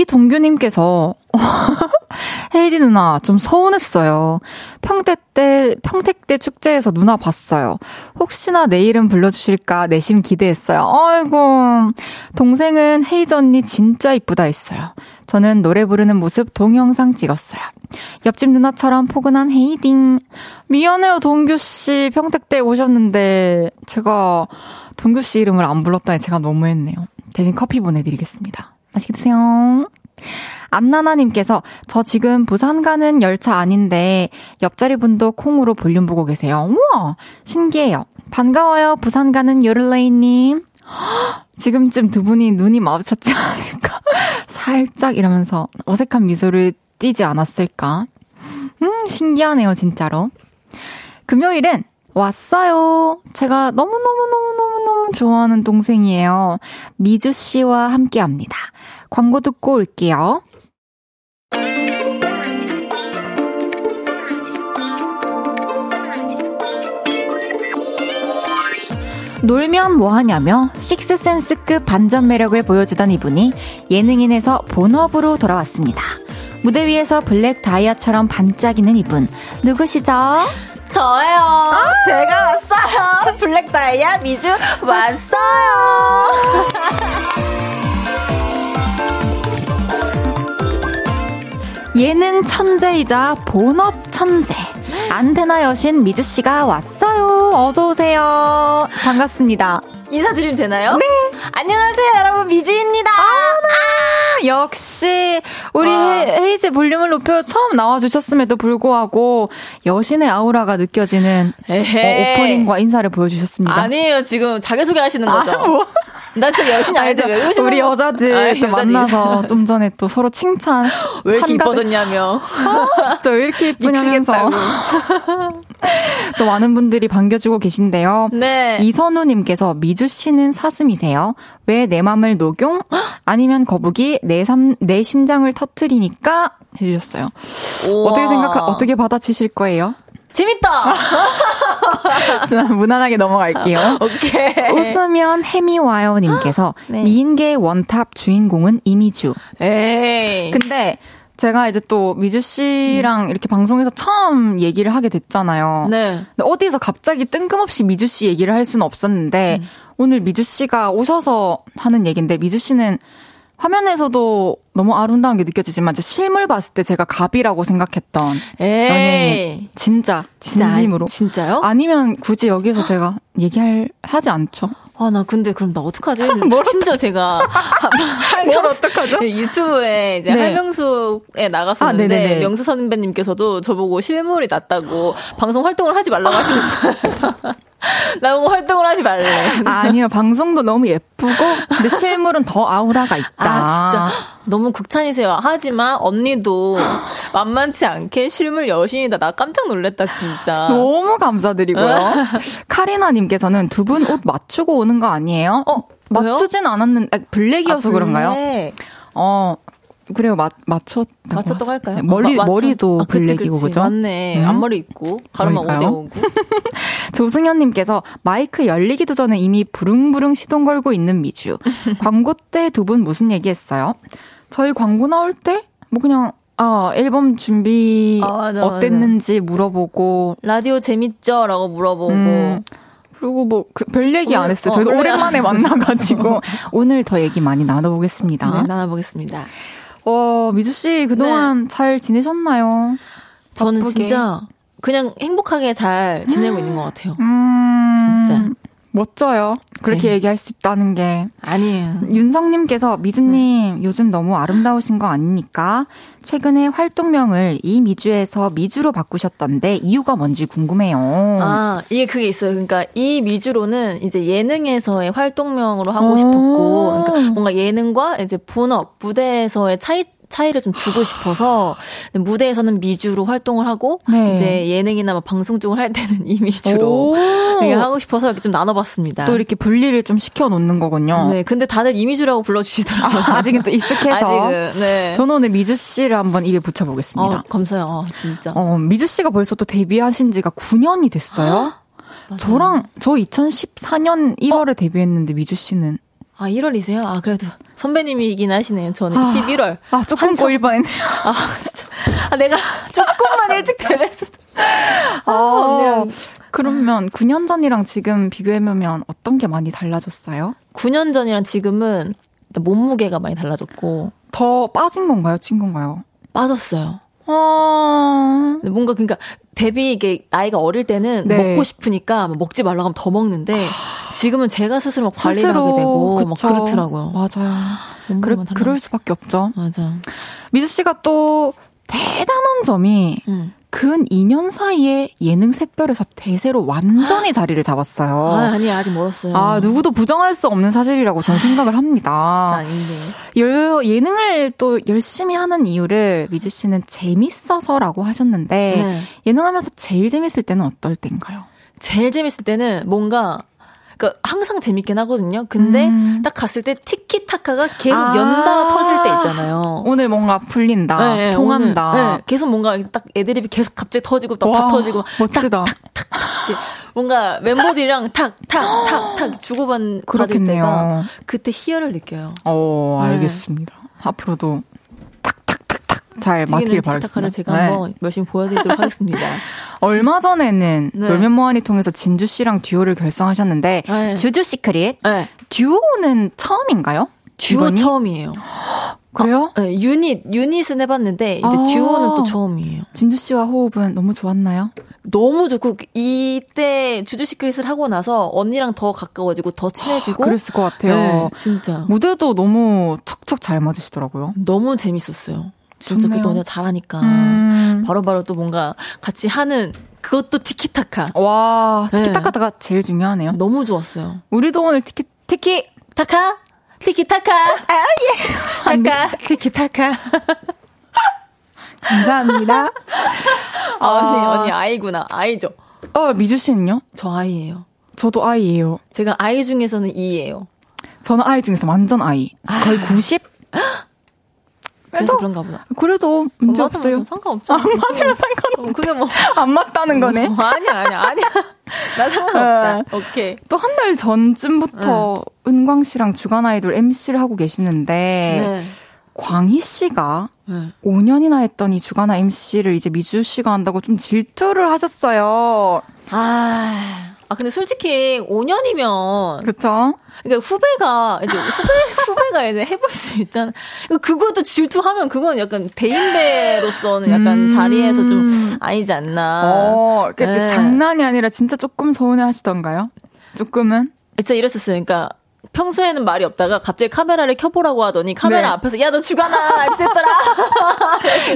이동규님께서, 헤이디 누나, 좀 서운했어요. 평택 때, 평택 때 축제에서 누나 봤어요. 혹시나 내일은 불러주실까 내심 기대했어요. 아이고, 동생은 헤이즈 언니 진짜 이쁘다 했어요. 저는 노래 부르는 모습 동영상 찍었어요. 옆집 누나처럼 포근한 헤이딩. 미안해요, 동규씨. 평택대 오셨는데, 제가 동규씨 이름을 안 불렀다니 제가 너무했네요. 대신 커피 보내드리겠습니다. 맛있게 드세요. 안나나님께서 저 지금 부산 가는 열차 아닌데 옆자리 분도 콩으로 볼륨 보고 계세요. 우와! 신기해요. 반가워요. 부산 가는 요를레이님. 지금쯤 두 분이 눈이 마주쳤지 않을까? 살짝 이러면서 어색한 미소를 띄지 않았을까? 음, 신기하네요, 진짜로. 금요일은 왔어요. 제가 너무너무너무너무너무 좋아하는 동생이에요. 미주 씨와 함께 합니다. 광고 듣고 올게요. 놀면 뭐하냐며 식스센스급 반전 매력을 보여주던 이분이 예능인에서 본업으로 돌아왔습니다. 무대 위에서 블랙 다이아처럼 반짝이는 이분 누구시죠? 저예요. 제가 왔어요. 블랙 다이아 미주 왔어요. 예능 천재이자 본업 천재 안테나 여신 미주 씨가 왔어요. 어서 오세요. 반갑습니다. 인사드리면 되나요? 네. 안녕하세요, 여러분. 미주입니다. 아, 역시 우리 아. 헤이즈 볼륨을 높여 처음 나와주셨음에도 불구하고 여신의 아우라가 느껴지는 어, 에헤이. 오프닝과 인사를 보여주셨습니다. 아니에요. 지금 자기소개 하시는 거죠? 아, 뭐. 나 진짜 여신이 아니죠. 우리 거- 여자들 아, 또. 만나서 좀 전에 또 서로 칭찬 왜 이렇게 이뻐졌냐며. 아, 진짜 왜 이렇게 이쁘냐면서. 또 많은 분들이 반겨주고 계신데요. 네. 이선우님께서 미주 씨는 사슴이세요? 왜 내 맘을 녹용? 아니면 거북이 내, 삶, 내 심장을 터트리니까 해주셨어요. 우와. 어떻게 생각하, 어떻게 받아치실 거예요? 재밌다! 좀 무난하게 넘어갈게요. 오케이. 웃으면 햄이 와요 님께서 네. 미인계의 원탑 주인공은 이미주. 에이. 근데 제가 이제 또 미주 씨랑 이렇게 방송에서 처음 얘기를 하게 됐잖아요. 네. 근데 어디서 갑자기 뜬금없이 미주 씨 얘기를 할 수는 없었는데 오늘 미주 씨가 오셔서 하는 얘기인데 미주 씨는 화면에서도 너무 아름다운 게 느껴지지만 이제 실물 봤을 때 제가 갑이라고 생각했던 에이. 연예인 진짜 진짜 진심으로 진짜요? 아니면 굳이 여기서 제가 얘기할 하지 않죠. 아, 나 근데 그럼 나 어떡하지? 뭘 심지어 제가 뭘 어떡하죠? 유튜브에 이제 네. 할명수에 아, 나갔었는데 네네네. 명수 선배님께서도 저보고 실물이 낫다고 방송 활동을 하지 말라고 하시는 거예요. 나보고 활동을 하지 말래. 아니요 방송도 너무 예쁘고 근데 실물은 더 아우라가 있다. 아, 진짜. 너무 극찬이세요. 하지만 언니도 만만치 않게 실물 여신이다. 나 깜짝 놀랐다, 진짜. 너무 감사드리고요. 카리나님께서는 두 분 옷 맞추고 오는 거 아니에요? 어? 맞추진 않았는데, 아, 블랙이어서 아, 그런가요? 블랙. 어, 그래요. 맞, 맞췄다고. 맞췄다고 하죠. 할까요? 네, 머리, 마-. 머리도 아, 블랙이고. 그죠? 맞네. 음. 앞머리 있고, 가르마 그러니까요. 5대 5고. 조승현 님께서 마이크 열리기도 전에 이미 부릉부릉 시동 걸고 있는 미주. 광고 때 두 분 무슨 얘기 했어요? 저희 광고 나올 때? 뭐 그냥, 아, 앨범 준비 아, 맞아, 어땠는지 물어보고, 라디오 재밌죠? 라고 물어보고. 음, 그리고 뭐, 그, 별 얘기 안 오늘- 했어요. 어, 저희도 오랜만에 만나가지고, 오늘 더 얘기 많이 나눠보겠습니다. 네, 나눠보겠습니다. 어, 미주 씨, 그동안 잘 지내셨나요? 저는 바쁘게. 진짜 그냥 행복하게 잘 지내고 있는 것 같아요. 음, 진짜. 멋져요. 그렇게 네. 얘기할 수 있다는 게. 아니에요. 윤성님께서 미주님 네. 요즘 너무 아름다우신 거 아닙니까? 최근에 활동명을 이 미주에서 미주로 바꾸셨던데 이유가 뭔지 궁금해요. 아, 이게 그게 있어요. 그러니까 이 미주로는 이제 예능에서의 활동명으로 오. 하고 싶었고, 그러니까 뭔가 예능과 이제 본업, 무대에서의 차이, 차이를 좀 두고 싶어서 무대에서는 미주로 활동을 하고 네. 이제 예능이나 뭐 방송 쪽을 할 때는 이 미주로 오. 이렇게 하고 싶어서 이렇게 좀 나눠봤습니다. 또 이렇게 분리를 좀 시켜 놓는 거군요. 네, 근데 다들 이미주라고 불러주시더라고요. 아, 직은또 익숙해서. 아직은, 네. 저는 오늘 미주 씨를 한번 입에 붙여보겠습니다. 어, 감사해요. 어, 진짜. 어, 미주 씨가 벌써 또 데뷔하신 지가 9년이 됐어요. 저랑 저 2014년 1월에 데뷔했는데 미주 씨는 아, 1월이세요? 아, 그래도 선배님이긴 하시네요. 저는 아. 11월. 아 조금 한참- 꼬일 뻔했네요. 아, 진짜. 아, 내가 조금만 일찍 데뷔했어. 아, 언니랑. 그러면 9년 전이랑 지금 비교해보면 어떤 게 많이 달라졌어요? 9년 전이랑 지금은 몸무게가 많이 달라졌고, 더 빠진 건가요? 찐 건가요? 빠졌어요. 어... 뭔가 그러니까 데뷔 이게 나이가 어릴 때는 네. 먹고 싶으니까 먹지 말라고 하면 더 먹는데 지금은 제가 스스로 막 관리를 스스로, 하게 되고 막 그쵸. 그렇더라고요. 맞아요. 달라요. 그럴 수밖에 없죠. 맞아. 미주 씨가 또 대단한 점이 음. 근 2년 사이에 예능 샛별에서 대세로 완전히 자리를 잡았어요. 아, 아니 아직 멀었어요. 아, 누구도 부정할 수 없는 사실이라고 저는 생각을 진짜 합니다. 여- 예능을 또 열심히 하는 이유를 미주 씨는 재밌어서라고 하셨는데 네. 예능하면서 제일 재밌을 때는 어떨 때인가요? 제일 재밌을 때는 뭔가 그러니까 항상 재밌긴 하거든요. 근데 음. 딱 갔을 때 티키타카가 계속 아. 연달아 터질 때 있잖아요. 오늘 뭔가 풀린다, 네, 네, 통한다. 오늘, 네, 계속 뭔가 딱 애드립이 계속 갑자기 터지고 딱다 와, 터지고 멋지다. 이렇게 뭔가 멤버들이랑 탁 탁 탁 탁 주고받는 받을 그렇겠네요. 때가 그때 희열을 느껴요. 어, 네. 알겠습니다. 앞으로도 탁탁탁탁 잘 맞길 바라겠습니다. 제가 네. 한번 열심히 보여드리도록 하겠습니다. 얼마 전에는 네. 놀면 뭐하니 통해서 진주 씨랑 듀오를 결성하셨는데 네. 주주 시크릿 네. 듀오는 처음인가요? 듀오 이번이? 처음이에요. 그래요? 네, 유닛 유닛은 해봤는데 이제 아. 듀오는 또 처음이에요. 진주 씨와 호흡은 너무 좋았나요? 너무 좋고 이때 주주 시크릿을 하고 나서 언니랑 더 가까워지고 더 친해지고 그랬을 것 같아요. 네, 진짜 무대도 너무 척척 잘 맞으시더라고요. 너무 재밌었어요. 진짜 그 좋네요. 너네 잘하니까 음. 바로바로 또 뭔가 같이 하는 그것도 티키타카 와, 네. 티키타카가 제일 중요하네요. 너무 좋았어요. 우리도 오늘 티키, 티키! 타카 티키타카 아 예. 타카 티키타카 감사합니다. 아, 언니 언니 아이구나 아이죠. 어, 미주 씨는요? 저 아이예요. 저도 아이예요. 제가 아이 중에서는 이예요. 저는 아이 중에서 완전 아이. 거의 90? 그래서 그런가 보다. 그래도 문제 맞아, 없어요. 상관없죠. 안 맞으면 상관없 그게 뭐 안 맞다는 거네. 어, 아니야 아니야 아니야. 나 상관없다. 오케이. 또 한 달 전쯤부터 은광 씨랑 주간 아이돌 MC를 하고 계시는데 네. 광희 씨가 네. 5년이나 했더니 주간아 MC를 이제 미주 씨가 한다고 좀 질투를 하셨어요. 아, 아 근데 솔직히 5년이면 그쵸? 그러니까 후배가 이제 후배 후배가 이제 해볼 수 있잖아. 그것도 질투하면 그건 약간 대인배로서는 약간 음. 자리에서 좀 아니지 않나. 어, 그 네. 장난이 아니라 진짜 조금 서운해 하시던가요? 조금은? 진짜 이랬었어요. 그러니까 평소에는 말이 없다가 갑자기 카메라를 켜보라고 하더니 카메라 네. 앞에서 야 너 주가나 됐더라.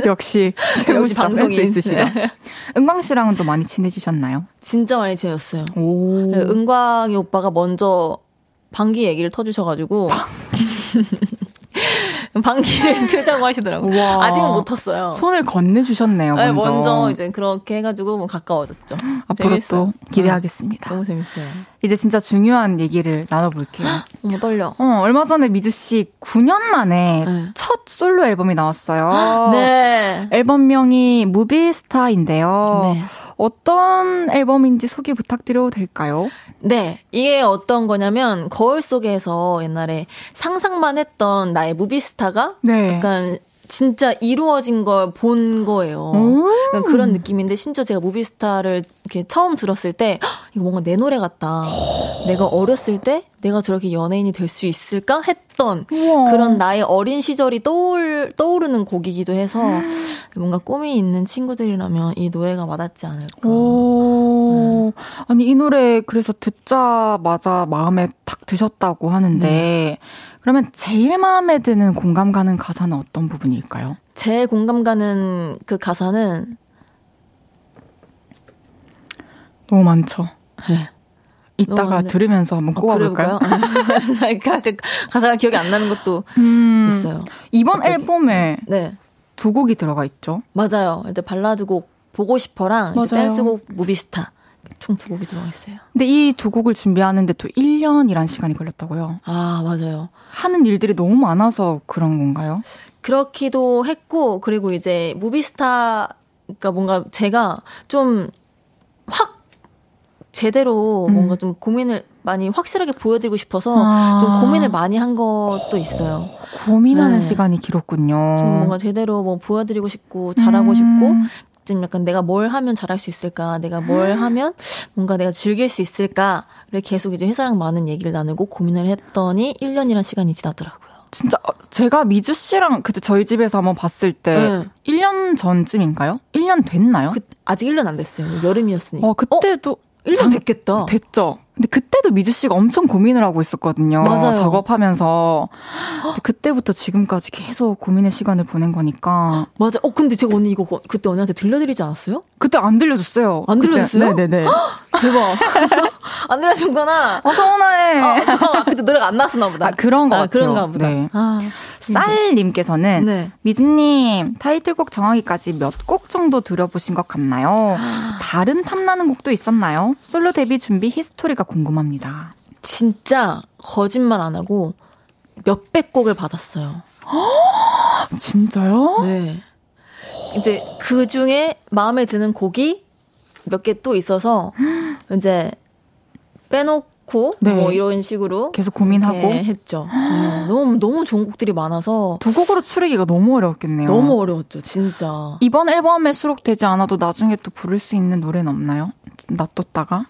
역시 역시. 센스 있으시다. 네. 은광 씨랑은 또 많이 친해지셨나요? 진짜 많이 지냈어요. 오. 네, 은광이 오빠가 먼저 방귀 얘기를 터주셔가지고 방귀 를 트자고 하시더라고요. 우와. 아직은 못 텄어요. 손을 건네주셨네요, 네, 먼저. 먼저 이제 그렇게 해가지고 뭐 가까워졌죠. 앞으로 재밌어요. 또 기대하겠습니다. 너무 재밌어요. 이제 진짜 중요한 얘기를 나눠볼게요. 너무 떨려. 어, 얼마 전에 미주 씨 9년 만에 네. 첫 솔로 앨범이 나왔어요. 네. 앨범명이 무비스타인데요. 네. 어떤 앨범인지 소개 부탁드려도 될까요? 네. 이게 어떤 거냐면, 거울 속에서 옛날에 상상만 했던 나의 movie star가 네. 약간 진짜 이루어진 걸 본 거예요. 오. 그러니까 그런 느낌인데, 심지어 제가 movie star를 이렇게 처음 들었을 때, "헉, 이거 뭔가 내 노래 같다. 내가 어렸을 때 내가 저렇게 연예인이 될 수 있을까? 했던 우와. 그런 나의 어린 시절이 떠올, 떠오르는 곡이기도 해서, 뭔가 꿈이 있는 친구들이라면 이 노래가 와닿지 않을까. 오. 아니, 이 노래 그래서 듣자마자 마음에 탁 드셨다고 하는데, 네. 그러면 제일 마음에 드는 공감 가는 가사는 어떤 부분일까요? 제일 공감 가는 그 가사는 너무 많죠. 네. 이따가. 들으면서 한번 어, 꼽아볼까요? 그래볼까요? 가사, 가사가 기억이 안 나는 것도 음, 있어요. 이번 갑자기. 앨범에 네, 두 곡이 들어가 있죠. 맞아요. 일단 발라드 곡 보고 싶어랑. 댄스곡 movie star 총 두 곡이 들어가 있어요. 근데 이 두 곡을 준비하는데 또 1년이란 시간이 걸렸다고요. 아 맞아요. 하는 일들이 너무 많아서 그런 건가요? 그렇기도 했고 그리고 이제 movie star 그러니까 뭔가 제가 좀 확 제대로 음. 뭔가 좀 고민을 많이 확실하게 보여드리고 싶어서 아. 좀 고민을 많이 한 것도 있어요. 고민하는 네. 시간이 길었군요. 좀 뭔가 제대로 뭐 보여드리고 싶고 잘하고 음. 싶고 좀 약간 내가 뭘 하면 잘할 수 있을까 내가 뭘 하면 뭔가 내가 즐길 수 있을까를 계속 이제 회사랑 많은 얘기를 나누고 고민을 했더니 1년이란 시간이 지나더라고요. 진짜 어, 제가 미주 씨랑 그때 저희 집에서 한번 봤을 때 네. 1년 전쯤인가요? 1년 됐나요? 그, 아직 1년 안 됐어요. 여름이었으니까. 어, 그때도 1년 장- 됐겠다. 됐죠. 근데 그때도 미주 씨가 엄청 고민을 하고 있었거든요. 맞아요. 작업하면서. 그때부터 지금까지 계속 고민의 시간을 보낸 거니까. 맞아. 어, 근데 제가 언니 이거 거- 그때 언니한테 들려드리지 않았어요? 그때 안 들려줬어요. 안 그때. 들려줬어요? 네네네. 대박. 안 들려줬구나. 어, 서운해. 아, 잠깐만. 그때 노래가 안 나왔었나 보다. 아, 그런 거 아, 같아요. 그런가 보다. 네. 아, 쌀님께서는 네. 미주님 타이틀곡 정하기까지 몇 곡 정도 들어보신 것 같나요? 다른 탐나는 곡도 있었나요? 솔로 데뷔 준비 히스토리가 궁금합니다. 진짜 거짓말 안 하고 몇백 곡을 받았어요. 진짜요? 네. 이제 그 중에 마음에 드는 곡이 몇 개 또 있어서 이제 빼놓고 네. 뭐 이런 식으로 계속 고민하고 이렇게 했죠. 네. 너무 너무 좋은 곡들이 많아서 두 곡으로 추리기가 너무 어려웠겠네요. 너무 어려웠죠, 진짜. 이번 앨범에 수록되지 않아도 나중에 또 부를 수 있는 노래는 없나요? 놔뒀다가?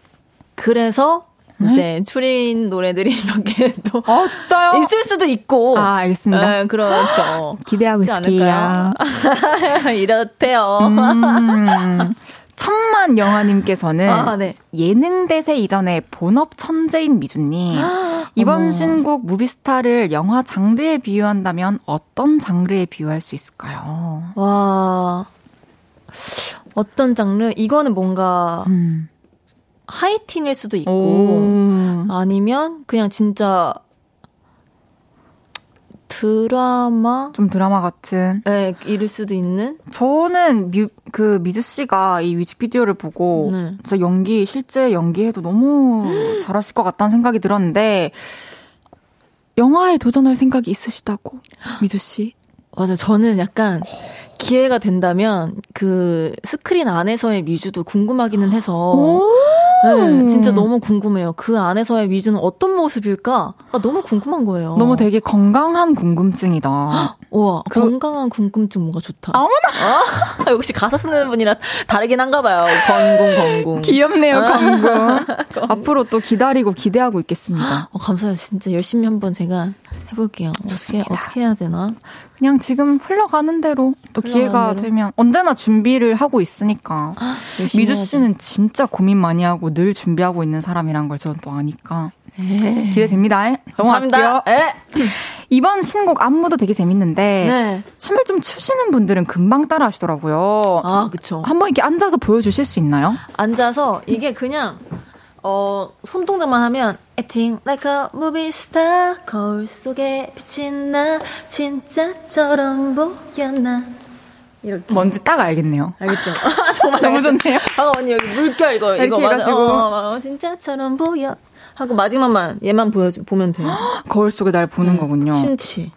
그래서 네? 이제 추린 노래들이 몇 개 또 아 진짜요? 있을 수도 있고. 아 알겠습니다. 네, 그렇죠. 기대하고 있을게요. 이렇대요. 음, 천만 영화님께서는 아, 네. 예능 대세 이전에 본업 천재인 미주님 이번 어머. 신곡 movie star를 영화 장르에 비유한다면 어떤 장르에 비유할 수 있을까요? 와. 어떤 장르? 이거는 뭔가 음. 하이틴일 수도 있고 오. 아니면 그냥 진짜 드라마 좀 드라마 같은. 에 이럴 수도 있는 저는 뮤, 그 미주 씨가 이 뮤직비디오를 보고 네. 진짜 연기 실제 연기해도 너무 잘하실 것 같다는 생각이 들었는데 영화에 도전할 생각이 있으시다고 미주 씨. 맞아 저는 약간 기회가 된다면 그 스크린 안에서의 뮤즈도 궁금하기는 해서 네, 진짜 너무 궁금해요. 그 안에서의 뮤즈는 어떤 모습일까? 아, 너무 궁금한 거예요. 너무 되게 건강한 궁금증이다. 우와, 그- 건강한 궁금증 뭔가 좋다. 어머나! 아, 역시 가사 쓰는 분이라 다르긴 한가 봐요. 건궁, 건궁. 귀엽네요, 아. 광고. 앞으로 또 기다리고 기대하고 있겠습니다. 어, 감사해요. 진짜 열심히 한번 제가 해볼게요. 어떻게, 좋습니다. 어떻게 해야 되나? 그냥 지금 흘러가는 대로 또 흘러가는 기회가 대로? 되면 언제나 준비를 하고 있으니까. 열심히 미주. 씨는 진짜 고민 많이 하고 늘 준비하고 있는 사람이란 걸 저는 또 아니까. 기대됩니다. 감사합니다. 넘어갈게요. 에? 이번 신곡 안무도 되게 재밌는데 네. 춤을 좀 추시는 분들은 금방 따라 하시더라고요. 아, 그쵸. 한번 이렇게 앉아서 보여주실 수 있나요? 앉아서 이게 그냥 어 손동작만 하면 Acting like a movie star 거울 속에 비친 나 진짜처럼 보였나 이렇게 뭔지 딱 알겠네요. 알겠죠? 정말 너무 알겠어요. 좋네요. 아 언니 여기 물결 이거 이거 맞아. 어, 어, 진짜처럼 보여 하고 마지막만 얘만 보여 보면 돼요. 거울 속에 날 보는 네. 거군요. 심취.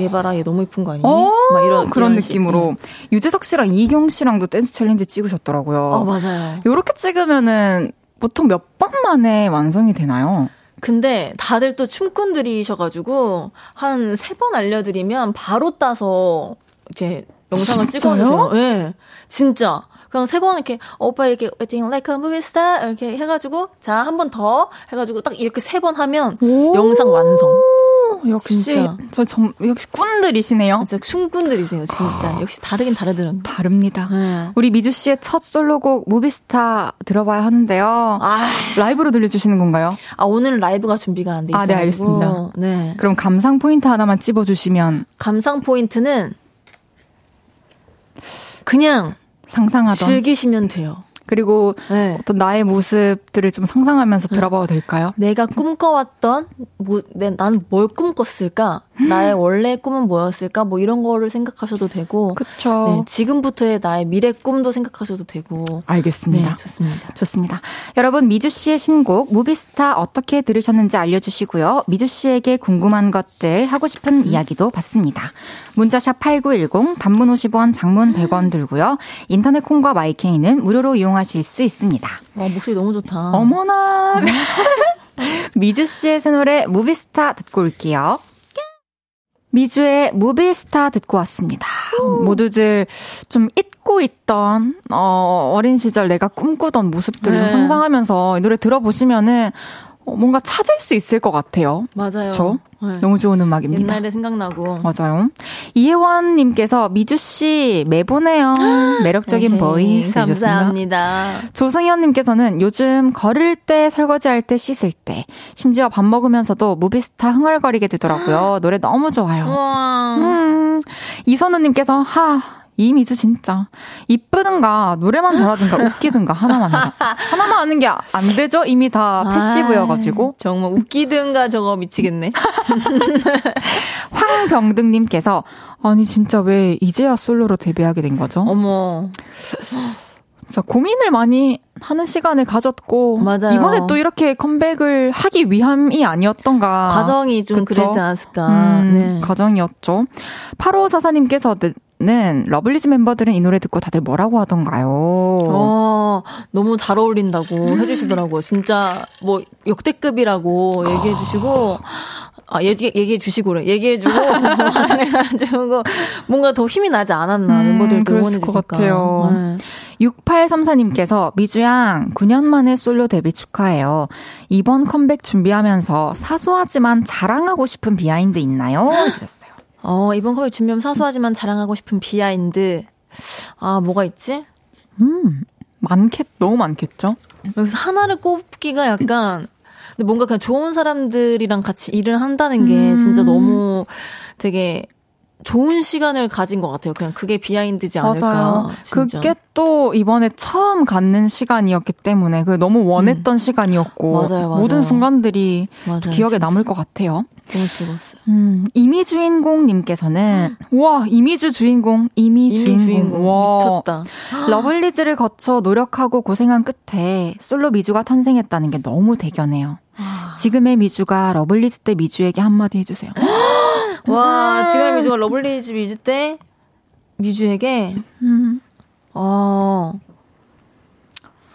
얘 봐라 얘 너무 이쁜 거 아니니? 어, 막 이런 그런 이런 식. 느낌으로 응. 유재석 씨랑 이경 씨랑도 댄스 challenge 찍으셨더라고요. 어 맞아요. 요렇게 찍으면은 보통 몇 번 만에 완성이 되나요? 근데 다들 또 춤꾼들이셔가지고 한 세 번 알려드리면 바로 따서 이렇게 영상을? 찍어주세요. 예, 네, 진짜. 그냥 세번 이렇게 오빠 이렇게 waiting like a movie star 이렇게 해가지고 자 한 번 더 해가지고 딱 이렇게 세 번 하면 오. 영상 완성. 역시 진짜. 저 점, 역시 꾼들이시네요. 진짜 춤꾼들이세요, 진짜. 역시 다르긴 다르더라고요. 다릅니다. 네. 우리 미주 씨의 첫 솔로곡 Movie Star 들어봐야 하는데요. 아, 라이브로 들려주시는 건가요? 아 오늘은 라이브가 준비가 안 돼 있어요. 아, 네, 알겠습니다. 네. 그럼 감상 포인트 하나만 찝어주시면 감상 포인트는 그냥 상상하며 즐기시면 돼요. 그리고 네. 어떤 나의 모습들을 좀 상상하면서 들어봐도 될까요? 내가 꿈꿔왔던 뭐, 내, 나는 뭘 꿈꿨을까? 나의 원래 꿈은 뭐였을까? 뭐 이런 거를 생각하셔도 되고, 그쵸. 네, 지금부터의 나의 미래 꿈도 생각하셔도 되고, 알겠습니다. 네, 좋습니다. 좋습니다. 여러분, 미주 씨의 신곡, Movie Star 어떻게 들으셨는지 알려주시고요. 미주 씨에게 궁금한 것들, 하고 싶은 이야기도 받습니다. 문자샵 8910, 단문 50원, 장문 100원 들고요. 인터넷 콩과 마이케이는 무료로 이용하실 수 있습니다. 와, 목소리 너무 좋다. 어머나. 미주 씨의 새 노래, Movie Star 듣고 올게요. 미주의 Movie Star 듣고 왔습니다. 모두들 좀 잊고 있던 어, 어린 시절 내가 꿈꾸던 모습들을 좀 네. 상상하면서 이 노래 들어보시면은 어, 뭔가 찾을 수 있을 것 같아요. 맞아요. 그렇죠? 네. 너무 좋은 음악입니다. 옛날에 생각나고. 맞아요. 이혜원님께서 미주 씨 매보네요. 매력적인 voice 감사합니다. 조승현님께서는 요즘 걸을 때, 설거지할 때, 씻을 때, 심지어 밥 먹으면서도 Movie Star 흥얼거리게 되더라고요. 노래 너무 좋아요. 우와. 음, 이선우님께서 하. 이미주 진짜 이쁘든가 노래만 잘하든가 웃기든가 하나만 해라. 하나만 하는 게 안 되죠? 이미 다 passive여가지고 아이, 정말 웃기든가 저거 미치겠네. 황병등님께서 아니 진짜 왜 이제야 솔로로 데뷔하게 된 거죠? 어머. 진짜 고민을 많이 하는 시간을 가졌고 맞아요. 이번에 또 이렇게 컴백을 하기 위함이 아니었던가 과정이 좀 그쵸? 그랬지 않았을까. 음, 네. 과정이었죠. 8544님께서 는 러블리즈 멤버들은 이 노래 듣고 다들 뭐라고 하던가요? 어, 너무 잘 어울린다고 해주시더라고요. 진짜 뭐 역대급이라고 얘기해주시고. 아, 얘기, 얘기해 주시고래. 얘기해 주고, 해가지고, 뭔가 더 힘이 나지 않았나, 음, 멤버들도 그랬을 것. 같아요. 네. 6834님께서 미주양 9년 만에 솔로 데뷔 축하해요. 이번 컴백 준비하면서 사소하지만 자랑하고 싶은 behind 있나요? 해주셨어요. 어, 이번 컴백 준비하면 사소하지만 자랑하고 싶은 behind. 아, 뭐가 있지? 음, 많겠, 너무 많겠죠? 여기서 하나를 꼽기가 약간, 근데 뭔가 그냥 좋은 사람들이랑 같이 일을 한다는 게 음. 진짜 너무 되게 좋은 시간을 가진 것 같아요. 그냥 그게 behind지 않을까. 맞아요. 진짜. 그게 또 이번에 처음 갖는 시간이었기 때문에 그 너무 원했던 시간이었고 음. 맞아요, 맞아요. 모든 순간들이 맞아요, 기억에 진짜. 남을 것 같아요. 너무 즐거웠어요. 음, 이미 주인공님께서는 와 이미주 주인공 이미, 이미 주인공, 주인공 와. 미쳤다. 러블리즈를 거쳐 노력하고 고생한 끝에 솔로 미주가 탄생했다는 게 너무 대견해요. 아. 지금의 미주가 러블리즈 때 미주에게 한마디 해주세요. 와, 지금의 미주가 러블리즈 미주 때 음. 어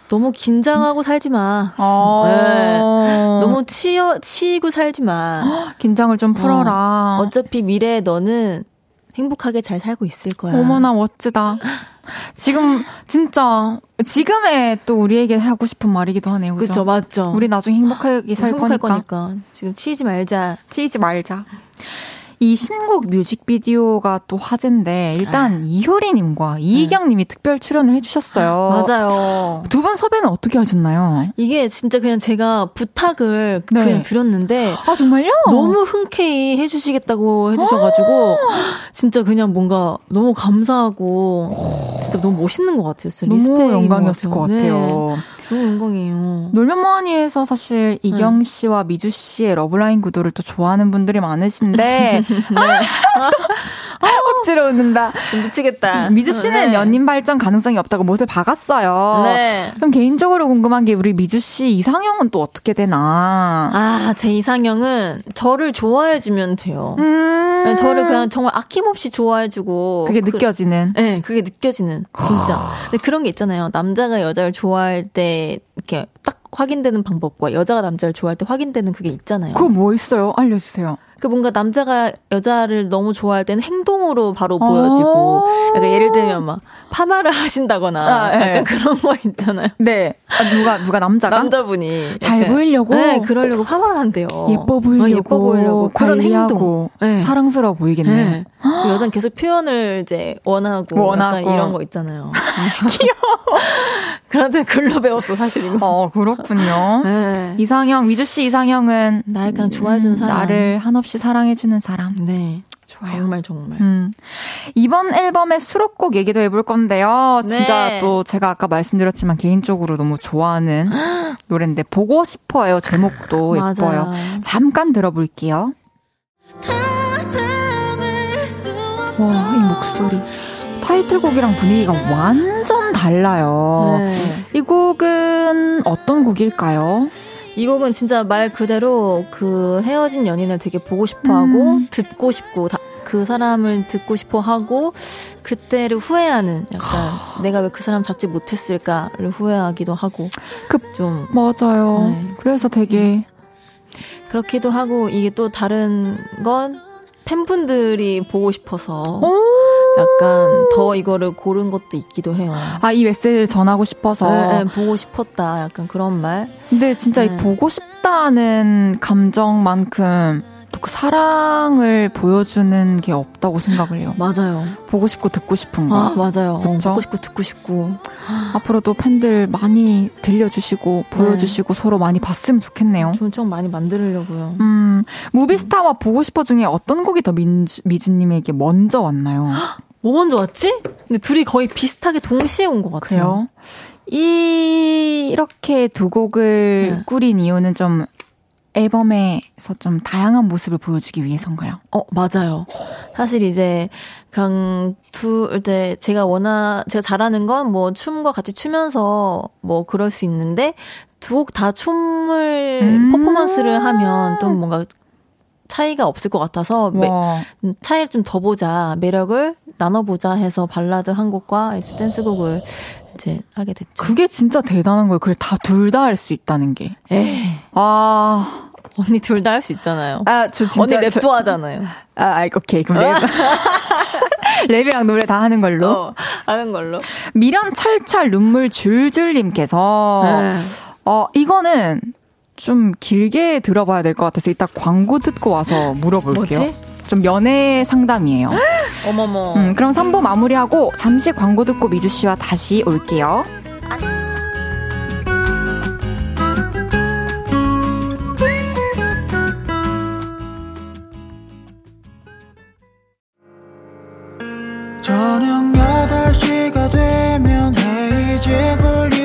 너무 긴장하고 살지 마. 어. 네. 너무 치여 치이고 살지 마. 긴장을 좀 풀어라. 어 차피 미래에 너는 행복하게 잘 살고 있을 거야. 어머나 멋지다. 지금 진짜 지금의 또 우리에게 하고 싶은 말이기도 하네요. 그죠? 그쵸, 맞죠. 우리 나중에 행복하게 살 행복할 거니까. 거니까. 지금 치이지 말자. 치이지 말자. 이 신곡 뮤직비디오가 또 화제인데 일단 이효리님과 이희경님이 특별 출연을 해주셨어요. 맞아요. 두 분 섭외는 어떻게 하셨나요? 이게 진짜 그냥 제가 부탁을 네. 그냥 드렸는데 아 정말요? 너무 흔쾌히 해주시겠다고 해주셔가지고 진짜 그냥 뭔가 너무 감사하고 진짜 너무 멋있는 것 같아요. 진짜 너무 영광이었을 것 네. 같아요. 너무 영광이에요. 놀면 뭐하니에서 사실 이경 씨와 미주 씨의 러브라인 구도를 또 좋아하는 분들이 많으신데 아, 억지로 웃는다. 좀 미치겠다. 미주 씨는 네. 연인 발전 가능성이 없다고 못을 박았어요. 네. 그럼 개인적으로 궁금한 게 우리 미주 씨 이상형은 또 어떻게 되나? 아, 제 이상형은 저를 좋아해 주면 돼요. 음. 네, 저를 그냥 정말 아낌없이 좋아해 주고. 그게 그- 느껴지는. 네, 그게 느껴지는 진짜. 근데 그런 게 있잖아요. 남자가 여자를 좋아할 때 이렇게 딱 확인되는 방법과 여자가 남자를 좋아할 때 확인되는 그게 있잖아요. 그거 뭐 있어요? 알려주세요. 그 뭔가 남자가 여자를 너무 좋아할 때는 행동으로 바로 보여지고, 약간 예를 들면 막 파마를 하신다거나 아, 예. 약간 그런 거 있잖아요. 네. 아, 누가 누가 남자가 남자분이 잘 보이려고? 네, 그러려고 파마를 한대요. 예뻐 보이려고, 어, 예뻐 보이려고 그런 행동. 네. 사랑스러워 보이겠네요. 네. 여자는 계속 표현을 이제 원하고, 원하고. 약간 이런 거 있잖아요. 귀여워. 그런데 글로 배웠어 사실 이거. 어 그렇군요. 네. 이상형 미주 씨 이상형은 날 그냥 좋아해주는 사람. 나를 한없이 사랑해주는 사람. 네. 좋아요. 정말 정말. 음. 이번 앨범의 수록곡 얘기도 해볼 건데요. 진짜 네. 또 제가 아까 말씀드렸지만 개인적으로 너무 좋아하는 노래인데 보고 싶어요. 제목도. 예뻐요. 잠깐 들어볼게요. 와, 이 목소리. 타이틀곡이랑 분위기가 완전 달라요. 네. 이 곡은 어떤 곡일까요? 이 곡은 진짜 말 그대로 그 헤어진 연인을 되게 보고 싶어 하고, 음. 듣고 싶고, 다, 그 사람을 듣고 싶어 하고, 그때를 후회하는, 약간, 내가 왜 그 사람 잡지 못했을까를 후회하기도 하고, 그- 좀, 맞아요. 네. 그래서 되게 그렇기도 하고, 이게 또 다른 건 팬분들이 보고 싶어서, 오, 약간 더 이거를 고른 것도 있기도 해요. 아, 이 메시지를 전하고 싶어서. 네, 네, 보고 싶었다. 약간 그런 말. 근데 진짜 네. 이 보고 싶다는 감정만큼 또 그 사랑을 보여주는 게 없다고 생각을 해요. 맞아요. 보고 싶고 듣고 싶은 거. 아, 맞아요. 어, 그쵸? 보고 싶고 듣고 싶고. 앞으로도 팬들 많이 들려주시고 보여주시고 서로 많이 봤으면 좋겠네요. 좀좀 많이 만들려고요. 음, 무비스타와 보고 싶어 중에 어떤 곡이 더 민주, 미주님에게 먼저 왔나요? 뭐 먼저 왔지? 근데 둘이 거의 비슷하게 동시에 온 것 같아요. 그래요? 이, 이렇게 두 곡을 네. 꾸린 이유는 좀 앨범에서 좀 다양한 모습을 보여주기 위해서인가요? 어, 맞아요. 사실 이제, 그냥, 두, 이제, 제가 워낙, 제가 잘하는 건 뭐, 춤과 같이 추면서 뭐, 그럴 수 있는데, 두 곡 다 춤을, 음. 퍼포먼스를 하면 또 뭔가, 차이가 없을 것 같아서, 매- 와. 음, 차이를 좀 더 보자, 매력을 나눠보자 해서 발라드 한 곡과 이제 댄스곡을 이제 하게 됐죠. 그게 진짜 대단한 거예요. 그걸 다둘 다 할 수 있다는 게. 에이, 아, 언니 둘 다 할 수 있잖아요. 아, 저 진짜. 언니 저- 랩도 하잖아요. 아, 아, 오케이. 그럼 랩. 랩이랑 노래 다 하는 걸로. 어, 하는 걸로. 미련 철철 눈물 줄줄님께서 네. 어 이거는 좀 길게 들어봐야 될 것 같아서 이따 광고 듣고 와서 물어볼게요. 뭐지? 좀 연애 상담이에요. 어머머. 음, 그럼 3부 마무리하고 잠시 광고 듣고 미주 씨와 다시 올게요. 저녁 8시가 되면 헤이즈 볼륨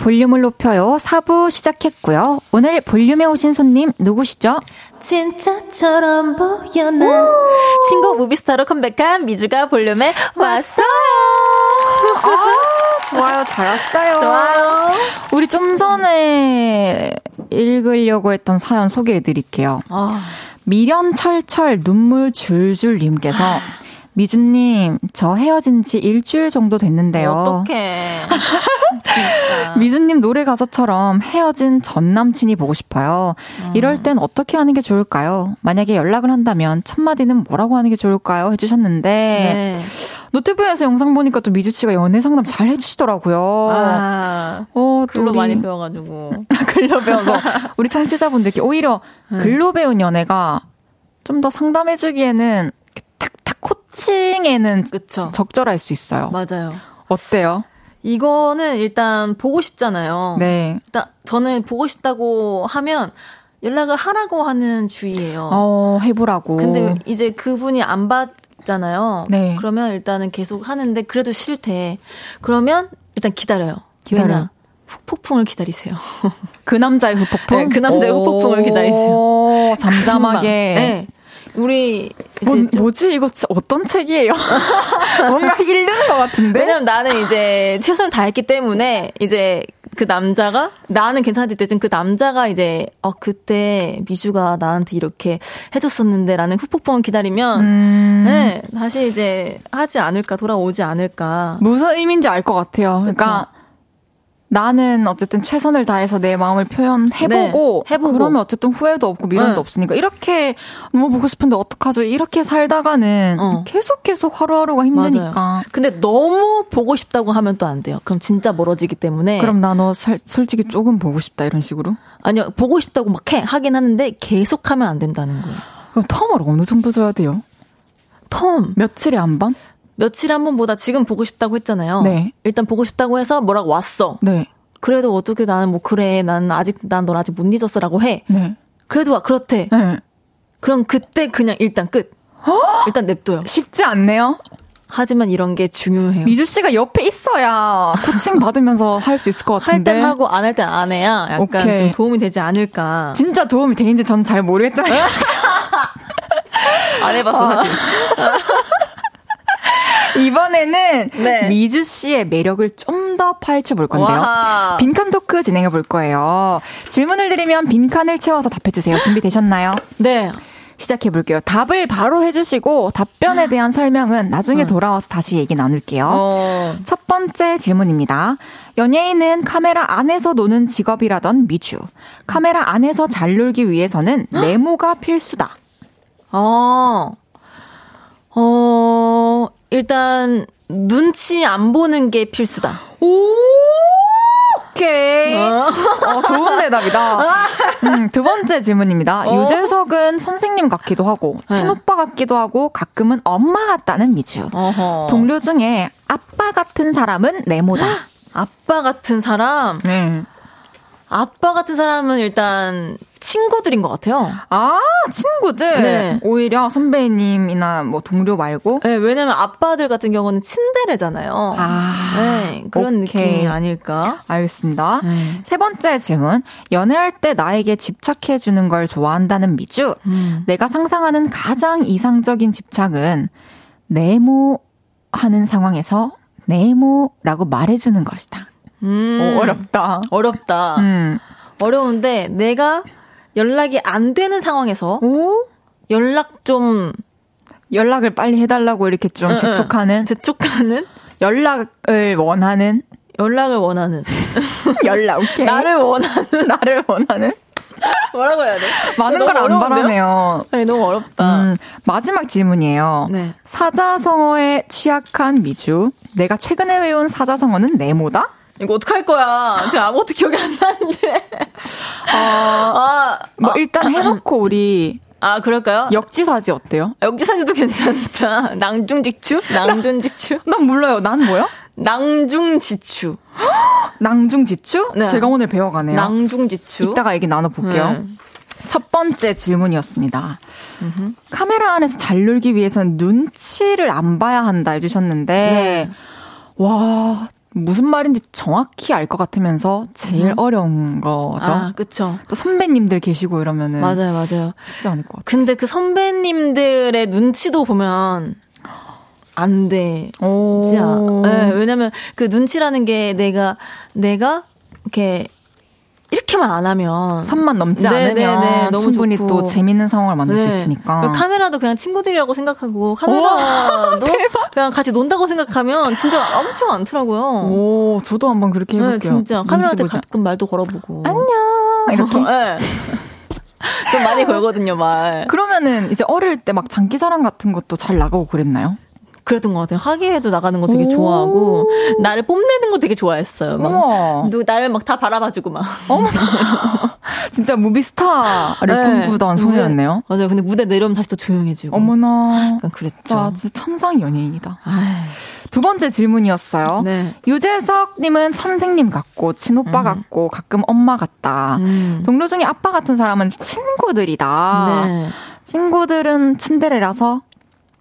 볼륨을 높여요. 4부 시작했고요. 오늘 볼륨에 오신 손님 누구시죠? 진짜처럼 보여나 신곡 무비스타로 컴백한 미주가 볼륨에 왔어요. 좋아요, 잘 왔어요. 좋아요. 우리 좀 전에 읽으려고 했던 사연 소개해 드릴게요. 아, 미련 철철 눈물 줄줄님께서 미주님, 저 헤어진 지 일주일 정도 됐는데요. 어떡해. 진짜. 미주님 노래 가사처럼 헤어진 전 남친이 보고 싶어요. 이럴 땐 어떻게 하는 게 좋을까요? 만약에 연락을 한다면 첫 마디는 뭐라고 하는 게 좋을까요? 해주셨는데 네. 노트북에서 영상 보니까 또 미주 씨가 연애 상담 잘 해주시더라고요. 아, 어, 또 글로 우리 많이 배워가지고. 글로 배워서 우리 청취자분들께 오히려 네. 글로 배운 연애가 좀 더 상담해주기에는 코칭에는 그쵸. 적절할 수 있어요. 맞아요. 어때요? 이거는 일단 보고 싶잖아요. 네. 일단 저는 보고 싶다고 하면 연락을 하라고 하는 주의예요. 어, 해보라고. 근데 이제 그분이 안 받잖아요. 네. 그러면 일단은 계속 하는데 그래도 싫대. 그러면 일단 기다려요. 기다려요. 왜냐? 후폭풍을 기다리세요. 그 남자의 후폭풍? 네, 그 남자의 오, 후폭풍을 기다리세요. 잠잠하게. 네. 우리 뭐, 좀- 뭐지? 이거 어떤 책이에요? 뭔가 읽는 것 같은데? 왜냐면 나는 이제 최선을 다했기 때문에 이제 그 남자가 나는 괜찮을 때쯤 그 남자가 이제 어 그때 미주가 나한테 이렇게 해줬었는데라는 후폭풍을 기다리면 음, 네 다시 이제 하지 않을까 돌아오지 않을까 무슨 의미인지 알 것 같아요. 그러니까 나는 어쨌든 최선을 다해서 내 마음을 표현해보고, 네, 해보고. 그러면 어쨌든 후회도 없고 미련도 네. 없으니까 이렇게 너무 보고 싶은데 어떡하죠? 이렇게 살다가는 어. 계속 계속 하루하루가 힘드니까. 맞아요. 근데 너무 보고 싶다고 하면 또 안 돼요. 그럼 진짜 멀어지기 때문에 그럼 나 너 솔직히 조금 보고 싶다 이런 식으로? 아니요 보고 싶다고 막 해, 하긴 하는데 계속하면 안 된다는 거예요. 그럼 텀을 어느 정도 줘야 돼요? 텀 며칠에 한 번? 며칠에 한 번 보다 지금 보고 싶다고 했잖아요. 네. 일단 보고 싶다고 해서 뭐라고 왔어. 네. 그래도 어떻게 나는 뭐 그래 난 아직 난 널 아직 못 잊었어라고 해. 네. 그래도 와 그렇대. 네. 그럼 그때 그냥 일단 끝. 일단 냅둬요. 쉽지 않네요. 하지만 이런 게 중요해요. 미주 씨가 옆에 있어야 코칭 받으면서 할 수 있을 것할 같은데. 땐 하고 안 할 땐 안 해야 약간 오케이. 좀 도움이 되지 않을까. 진짜 도움이 되는지 전 잘 모르겠지만 안 해봤어 사실. 이번에는 네. 미주 씨의 매력을 좀 더 파헤쳐 볼 건데요. 와. 빈칸 토크 진행해 볼 거예요. 질문을 드리면 빈칸을 채워서 답해 주세요. 준비되셨나요? 네. 시작해 볼게요. 답을 바로 해주시고 답변에 대한 설명은 나중에 돌아와서 다시 얘기 나눌게요. 어. 첫 번째 질문입니다. 연예인은 카메라 안에서 노는 직업이라던 미주. 카메라 안에서 잘 놀기 위해서는 메모가 필수다. 어. 어, 일단, 눈치 안 보는 게 필수다. 오케이. 어, 좋은 대답이다. 음, 두 번째 질문입니다. 어? 유재석은 선생님 같기도 하고, 네. 친오빠 같기도 하고, 가끔은 엄마 같다는 미주. 어허. 동료 중에 아빠 같은 사람은 네모다. 아빠 같은 사람, 네. 아빠 같은 사람은 일단 친구들인 것 같아요. 아, 친구들? 네. 오히려 선배님이나 뭐 동료 말고? 네, 왜냐면 아빠들 같은 경우는 친데레잖아요. 아, 네, 그런 오케이. 느낌이 아닐까? 알겠습니다. 네. 세 번째 질문. 연애할 때 나에게 집착해주는 걸 좋아한다는 미주. 음. 내가 상상하는 가장 이상적인 집착은 네모 하는 상황에서 네모라고 말해주는 것이다. 음, 오, 어렵다. 어렵다. 음. 어려운데 내가 연락이 안 되는 상황에서 오? 연락 좀 연락을 빨리 해달라고 이렇게 좀 응. 재촉하는, 재촉하는 연락을 원하는, 연락을 원하는 연락, 오케이. 나를 원하는 나를 원하는? 뭐라고 해야 돼? 많은 걸 안? 바라네요. 네, 너무 어렵다. 음, 마지막 질문이에요. 네. 사자성어에 취약한 미주. 내가 최근에 외운 사자성어는 네모다? 이거 어떡할 거야? 지금 아무것도 기억이 안 나는데. 아, 뭐 일단 해놓고 우리 아, 그럴까요? 역지사지 어때요? 역지사지도 괜찮다. 낭중지추? 낭중지추? 난 몰라요. 난 뭐요? 낭중지추. 낭중지추? 네. 제가 오늘 배워가네요. 낭중지추. 이따가 얘기 나눠볼게요. 네. 첫 번째 질문이었습니다. 카메라 안에서 잘 놀기 위해서는 눈치를 안 봐야 한다 해주셨는데, 네. 와, 무슨 말인지 정확히 알 것 같으면서 제일 어려운 거죠. 아, 그쵸. 또 선배님들 계시고 이러면은 맞아요, 맞아요. 쉽지 않을 것 같아요. 근데 그 선배님들의 눈치도 보면 안 돼. 오. 지 네, 왜냐면 그 눈치라는 게 내가, 내가 이렇게 이렇게만 안 하면 선만 넘지 네, 않으면 네, 네, 너무 충분히 좋고. 또 재밌는 상황을 만들 수 네. 있으니까. 그리고 카메라도 그냥 친구들이라고 생각하고 카메라도 그냥 같이 논다고 생각하면 진짜 아무렇지가 않더라고요. 오, 저도 한번 그렇게 네, 해볼게요. 진짜 눈치 카메라한테 보자. 가끔 말도 걸어보고 안녕 이렇게. 네. 좀 많이 걸거든요 말. 그러면은 이제 어릴 때 막 장기자랑 같은 것도 잘 나가고 그랬나요? 그랬던 것 같아요. 학예회도 나가는 거 되게 오. 좋아하고 나를 뽐내는 거 되게 좋아했어요. 막. 어머, 누 나를 막 다 바라봐주고 막. 진짜 Movie Star를 네. 꿈꾸던 소녀였네요. 맞아요. 근데 무대 내려오면 다시 또 조용해지고. 어머나, 약간 그랬죠. 진짜, 진짜 천상 연예인이다. 두 번째 질문이었어요. 네. 유재석님은 선생님 같고 친오빠 같고 가끔 엄마 같다. 음. 동료 중에 아빠 같은 사람은 친구들이다. 네. 친구들은 친데레라서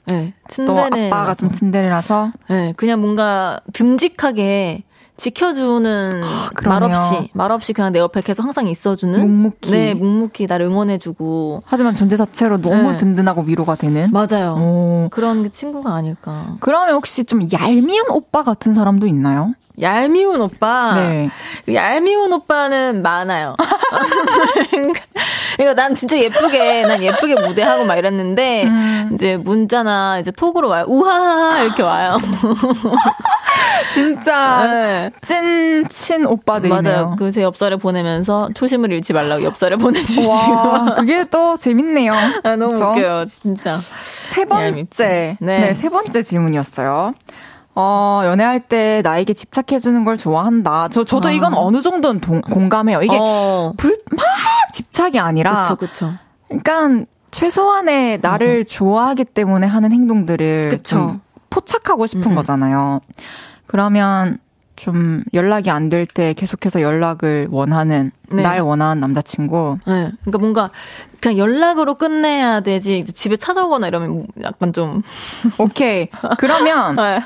네. 또 츤데레. 아빠가 좀 친데레라서 네. 그냥 뭔가 듬직하게 지켜주는 아. 말없이 말없이 그냥 내 옆에 계속 항상 있어주는 묵묵히. 네 묵묵히 나를 응원해주고 하지만 존재 자체로 너무 네. 든든하고 위로가 되는. 맞아요 오. 그런 게 친구가 아닐까 그러면 혹시 좀 얄미운 오빠 같은 사람도 있나요? 얄미운 오빠 네. 얄미운 오빠는 많아요 그러니까 난 진짜 예쁘게 난 예쁘게 무대하고 막 이랬는데 음. 이제 문자나 이제 톡으로 와요 우하하 이렇게 와요 진짜 네. 찐친 오빠들이네요. 맞아요. 그제 엽서를 보내면서 초심을 잃지 말라고 엽서를 보내주시고. 와, 그게 또 재밌네요. 아, 너무 그쵸? 웃겨요, 진짜. 세 번째. 네. 네. 세 번째 질문이었어요. 어, 연애할 때 나에게 집착해주는 걸 좋아한다. 저, 저도 이건 어느 정도는 동- 공감해요. 이게 어. 불, 막 집착이 아니라. 그쵸, 그쵸. 그러니까 최소한의 나를 좋아하기 때문에 하는 행동들을 음. 그쵸. 좀 포착하고 싶은 음. 거잖아요. 그러면 좀 연락이 안 될 때 계속해서 연락을 원하는 네. 날 원하는 남자친구. 네. 그러니까 뭔가 그냥 연락으로 끝내야 되지 집에 찾아오거나 이러면 약간 좀. 오케이. 그러면 네.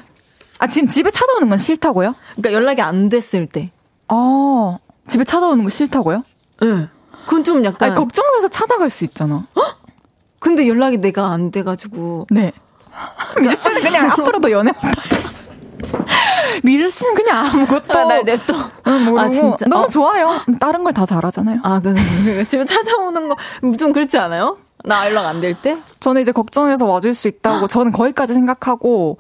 아 지금 집에 찾아오는 건 싫다고요? 그러니까 연락이 안 됐을 때. 어 집에 찾아오는 거 싫다고요? 네. 그건 좀 약간. 아니 걱정돼서 찾아갈 수 있잖아. 근데 연락이 내가 안 돼가지고 네. 미주 씨는 그냥 앞으로도 연애 미주 씨는 그냥 아무것도 아, 날 냅둬. 모르고 아, 진짜? 너무 어. 좋아요. 다른 걸 다 잘하잖아요. 아, 그, 그, 집에 찾아오는 거 좀 그렇지 않아요? 나 연락 안 될 때? 저는 이제 걱정해서 와줄 수 있다고 저는 거기까지 생각하고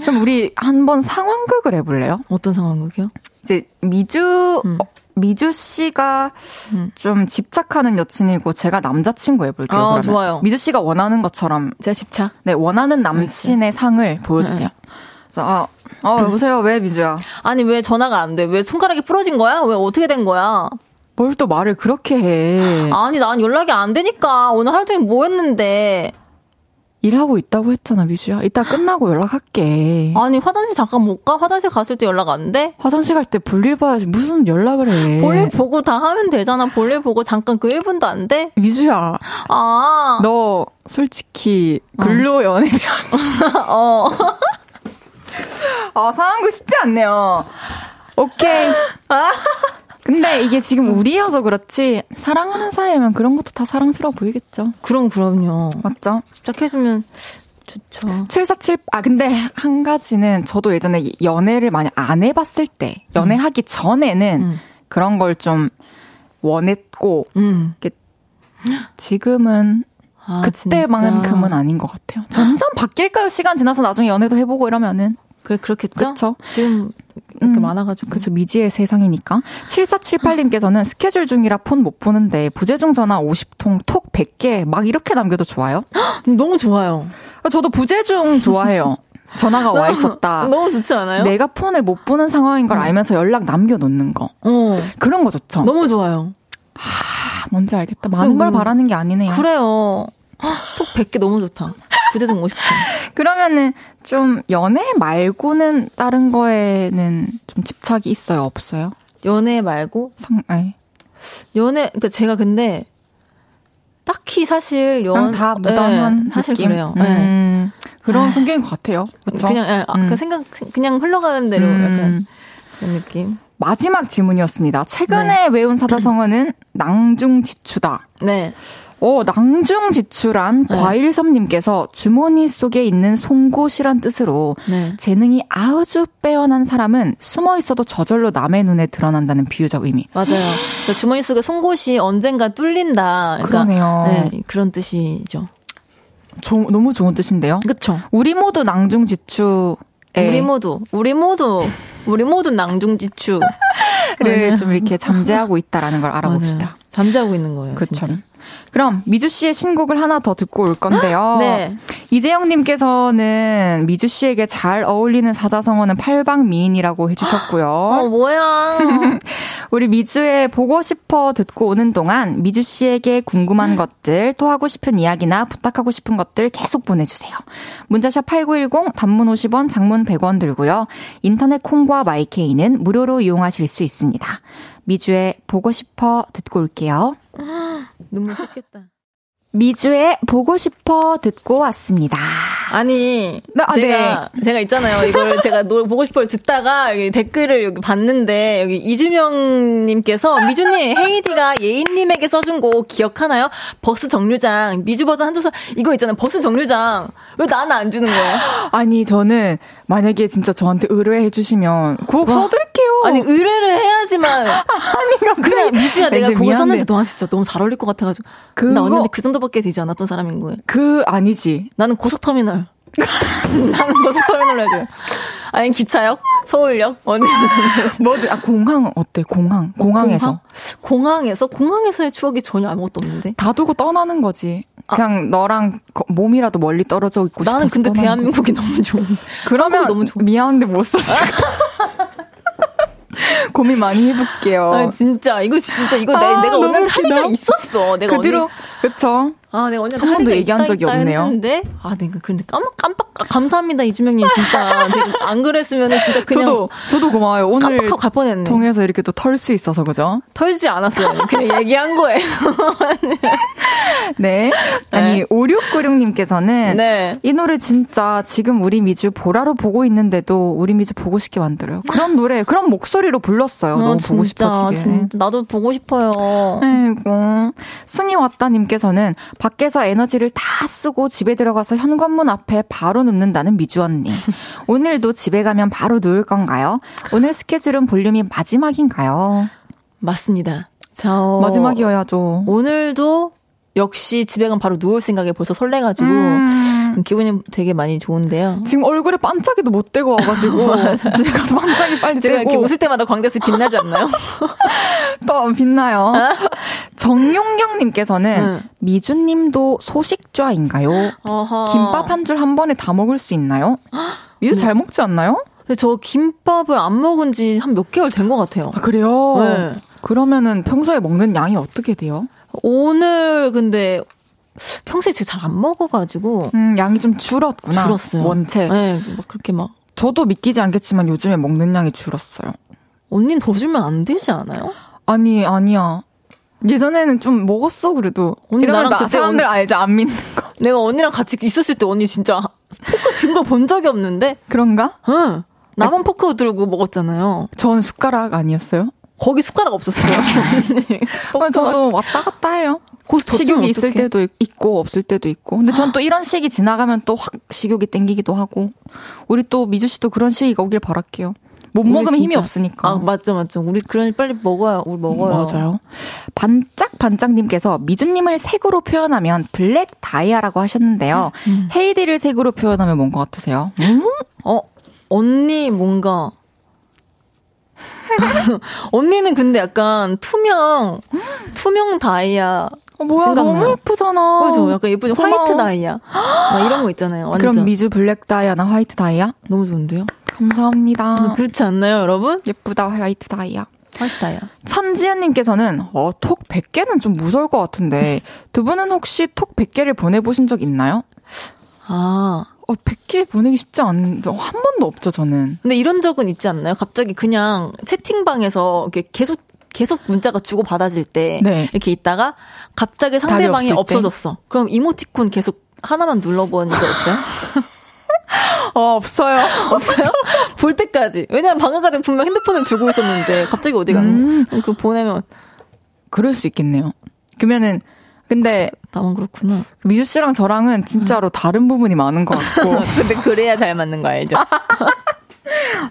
그럼 우리 한번 상황극을 해볼래요? 어떤 상황극이요? 이제 미주 음. 어, 미주 씨가 음. 좀 집착하는 여친이고 제가 남자친구 해볼게요. 아, 그러면. 좋아요. 미주 씨가 원하는 것처럼 제가 집착. 네 원하는 남친의 상을 보여주세요. 그래서 아, 어 여보세요 왜 미주야? 아니, 왜 전화가 안 돼? 왜 손가락이 부러진 거야? 왜 어떻게 된 거야? 뭘 또 말을 그렇게 해? 아니, 난 연락이 안 되니까. 오늘 하루 종일 뭐 했는데. 일하고 있다고 했잖아 미주야. 이따 끝나고 연락할게. 아니, 화장실 잠깐 못 가? 화장실 갔을 때 연락 안 돼? 화장실 갈 때 볼일 봐야지 무슨 연락을 해? 볼일 보고 다 하면 되잖아. 볼일 보고 잠깐 그 1분도 안 돼? 미주야, 아. 너 솔직히 근로 연애면 어. 아 상황도 쉽지 않네요. 오케이. 근데 이게 지금 우리여서 그렇지 사랑하는 사이면 그런 것도 다 사랑스러워 보이겠죠. 그럼, 그럼요. 맞죠? 집착해주면 좋죠. 747, 아, 근데 한 가지는 저도 예전에 연애를 많이 안 해봤을 때, 연애하기 전에는 음. 그런 걸 좀 원했고, 음. 지금은 아, 그때만큼은 진짜. 아닌 것 같아요. 점점 바뀔까요? 시간 지나서 나중에 연애도 해보고 이러면은. 그래, 그렇겠죠? 그쵸? 지금 이렇게 음, 많아가지고. 그죠. 미지의 세상이니까. 7478님께서는 스케줄 중이라 폰 못 보는데 부재중 전화 50통, 톡 100개 막 이렇게 남겨도 좋아요? 너무 좋아요. 저도 부재중 좋아해요. 전화가 와 있었다. 너무 좋지 않아요? 내가 폰을 못 보는 상황인 걸 알면서 연락 남겨놓는 거. 어. 그런 거 좋죠. 너무 좋아요. 아, 뭔지 알겠다. 많은 걸 음. 바라는 게 아니네요. 그래요. 톡 100개 너무 좋다. 부재중 50개. 그러면은 좀 연애 말고는 다른 거에는 좀 집착이 있어요, 없어요? 연애 말고 상, 아니. 연애 그러니까 제가 근데 딱히 사실 그냥 연다 무던한 네, 사실 느낌? 그래요. 네. 음, 그런 성격인 것 같아요. 그렇죠? 그냥 예, 아, 음. 그 생각 그냥 흘러가는 대로 음. 약간 그런 느낌. 마지막 질문이었습니다. 최근에 외운 사자성어는 낭중지추다. 네. 오, 낭중지추란 과일섬님께서 주머니 속에 있는 송곳이란 뜻으로 네. 재능이 아주 빼어난 사람은 숨어 있어도 저절로 남의 눈에 드러난다는 비유적 의미. 맞아요. 그러니까 주머니 속에 송곳이 언젠가 뚫린다. 그러니까, 그러네요. 네, 그런 뜻이죠. 조- 너무 좋은 뜻인데요. 그쵸. 우리 모두 낭중지추에 우리 모두, 우리 모두, 우리 모두 낭중지추. 를 좀 이렇게 잠재하고 있다라는 걸 알아봅시다. 맞아요. 잠재하고 있는 거예요. 그렇죠. 그럼 미주 씨의 신곡을 하나 더 듣고 올 건데요. 네. 이재영님께서는 미주 씨에게 잘 어울리는 사자성어는 팔방미인이라고 해주셨고요. 어, 뭐야. 우리 미주의 보고 싶어 듣고 오는 동안 미주 씨에게 궁금한 것들, 또 하고 싶은 이야기나 부탁하고 싶은 것들 계속 보내주세요. 문자샵 8910, 단문 50원, 장문 100원 들고요. 인터넷 콩과 마이케이는 무료로 이용하실 수 있습니다. 미주의 보고 싶어 듣고 올게요. 눈물 쏟겠다. 미주의 보고 싶어 듣고 왔습니다. 아니, 네, 아, 제가, 제가 있잖아요. 이걸 제가 노, 보고 싶어를 듣다가 여기 댓글을 여기 봤는데, 여기 이주명님께서, 미주님, 헤이디가 예인님에게 써준 곡 기억하나요? 버스 정류장, 미주 버전 한 조선, 이거 있잖아요. 버스 정류장. 왜 나는 안 주는 거야? 아니, 저는 만약에 진짜 저한테 의뢰해 주시면 곡 써드릴게요. 아니, 의뢰를 해야지만. 아니, 그냥 미주야, 내가 미안해. 썼는데 너한테 진짜 너무 잘 어울릴 것 같아가지고. 그거- 나 언니한테 그 정도밖에 되지 않았던 사람인 거예요. 그, 아니지. 나는 고속터미널. 나는 고속터미널로 해줘요. 아니, 기차역? 서울역? 어디? 뭐든, 아, 공항 어때? 공항. 공항에서. 공항? 에서 공항에서의 추억이 전혀 아무것도 없는데. 다 두고 떠나는 거지. 그냥 너랑 거- 몸이라도 멀리 떨어져 있고 나는 근데 대한민국이 너무 좋은. 거지. 그러면 너무 좋아. 미안한데 못 써서 고민 많이 해볼게요. 아, 진짜 이거 진짜 이거 아, 내, 내가 너무 언니한테 할. 얘기가 있었어. 내가 그 뒤로 그쵸? 아 내가 언니한테 한할 번도 얘기한 적이 없네요. 했는데 아 내가 근데 깜빡 깜빡 아, 감사합니다 이주명님 진짜 내가 안 그랬으면은 진짜 그냥 저도 저도 고마워요. 오늘 깜빡하고 갈 뻔했네. 통해서 이렇게 또 털 수 있어서 그죠? 털지 않았어요. 그냥 얘기한 거예요. 네. 아니 네. 5696님께서는 네. 이 노래 진짜 지금 우리 미주 보라로 보고 있는데도 우리 미주 보고 싶게 만들어요. 그런 노래, 그런 목소리로 불렀어요. 너무 아, 보고 진짜, 싶어지게. 진짜 나도 보고 싶어요. 아이고. 승희 왔다님께서는 밖에서 에너지를 다 쓰고 집에 들어가서 현관문 앞에 바로 눕는다는 미주 언니. 오늘도 집에 가면 바로 누울 건가요? 오늘 스케줄은 볼륨이 마지막인가요? 맞습니다. 자, 마지막이어야죠. 오늘도 역시 집에 가면 바로 누울 생각에 벌써 설레가지고 음. 기분이 되게 많이 좋은데요. 지금 얼굴에 반짝이도 못 떼고 와가지고 집에 가서 반짝이 빨리 제가 이렇게 떼고 웃을 때마다 광대에서 빛나지 않나요? 또 빛나요. 정용경님께서는 응. 미주님도 소식좌인가요? 어허. 김밥 한 줄 한 번에 다 먹을 수 있나요? 미주 잘 먹지 않나요? 근데 저 김밥을 안 먹은 지 한 몇 개월 된 것 같아요. 아 그래요? 네. 그러면은 평소에 먹는 양이 어떻게 돼요? 오늘 근데 평소에 제가 잘 안 먹어가지고 음, 양이 좀 줄었구나. 줄었어요. 원체. 네, 막 그렇게 막 저도 믿기지 않겠지만 요즘에 먹는 양이 줄었어요. 언니는 더 주면 안 되지 않아요? 아니 아니야. 예전에는 좀 먹었어 그래도. 언니 이러면 나랑 나 사람들 언니- 알죠 안 믿는 거. 내가 언니랑 같이 있었을 때 언니 진짜 포크 든 걸 본 적이 없는데, 그런가? 응. 나만 포크 들고 먹었잖아요. 전 숟가락 아니었어요? 거기 숟가락 없었어요. 어, 저도 왔다 갔다 해요. 식욕이 있을 어떡해? 때도 있고 없을 때도 있고. 근데 전 또 이런 시기 지나가면 또 확 식욕이 땡기기도 하고. 우리 또 미주 씨도 그런 시기가 오길 바랄게요. 못 먹으면 힘이 없으니까. 아, 맞죠, 맞죠. 우리 그러니 빨리 먹어요. 우리 먹어요. 맞아요. 반짝반짝님께서 미주님을 색으로 표현하면 블랙 다이아라고 하셨는데요. 음. 헤이디를 색으로 표현하면 뭔 것 같으세요? 어, 언니 뭔가. 언니는 근데 약간 투명, 투명 다이아. 어, 뭐야, 생각나요. 너무 예쁘잖아. 그죠? 약간 예쁘죠? 고마워. 화이트 다이아. 막 이런 거 있잖아요. 완전. 그럼 미주 블랙 다이아나 화이트 다이아? 너무 좋은데요? 감사합니다. 그렇지 않나요, 여러분? 예쁘다, 화이트 다이아. 화이트 다이아. 천지연님께서는 어, 톡 100개는 좀 무서울 것 같은데 두 분은 혹시 톡 100개를 보내보신 적 있나요? 아. 어, 100개 보내기 쉽지 않, 한 번도 없죠, 저는. 근데 이런 적은 있지 않나요? 갑자기 그냥 채팅방에서 이렇게 계속 계속 문자가 주고 받아질 때 네. 이렇게 있다가 갑자기 상대방이? 없어졌어. 그럼 이모티콘 계속 하나만 눌러본 적 없어요? 어, 없어요. 없어요? 볼 때까지. 왜냐면 방금까지 분명 핸드폰을 들고 있었는데 갑자기 어디 간 음. 그 보내면 그럴 수 있겠네요. 그러면은, 근데 나만 그렇구나. 미주 씨랑 저랑은 진짜로 다른 부분이 많은 것 같고. 근데 그래야 잘 맞는 거 알죠?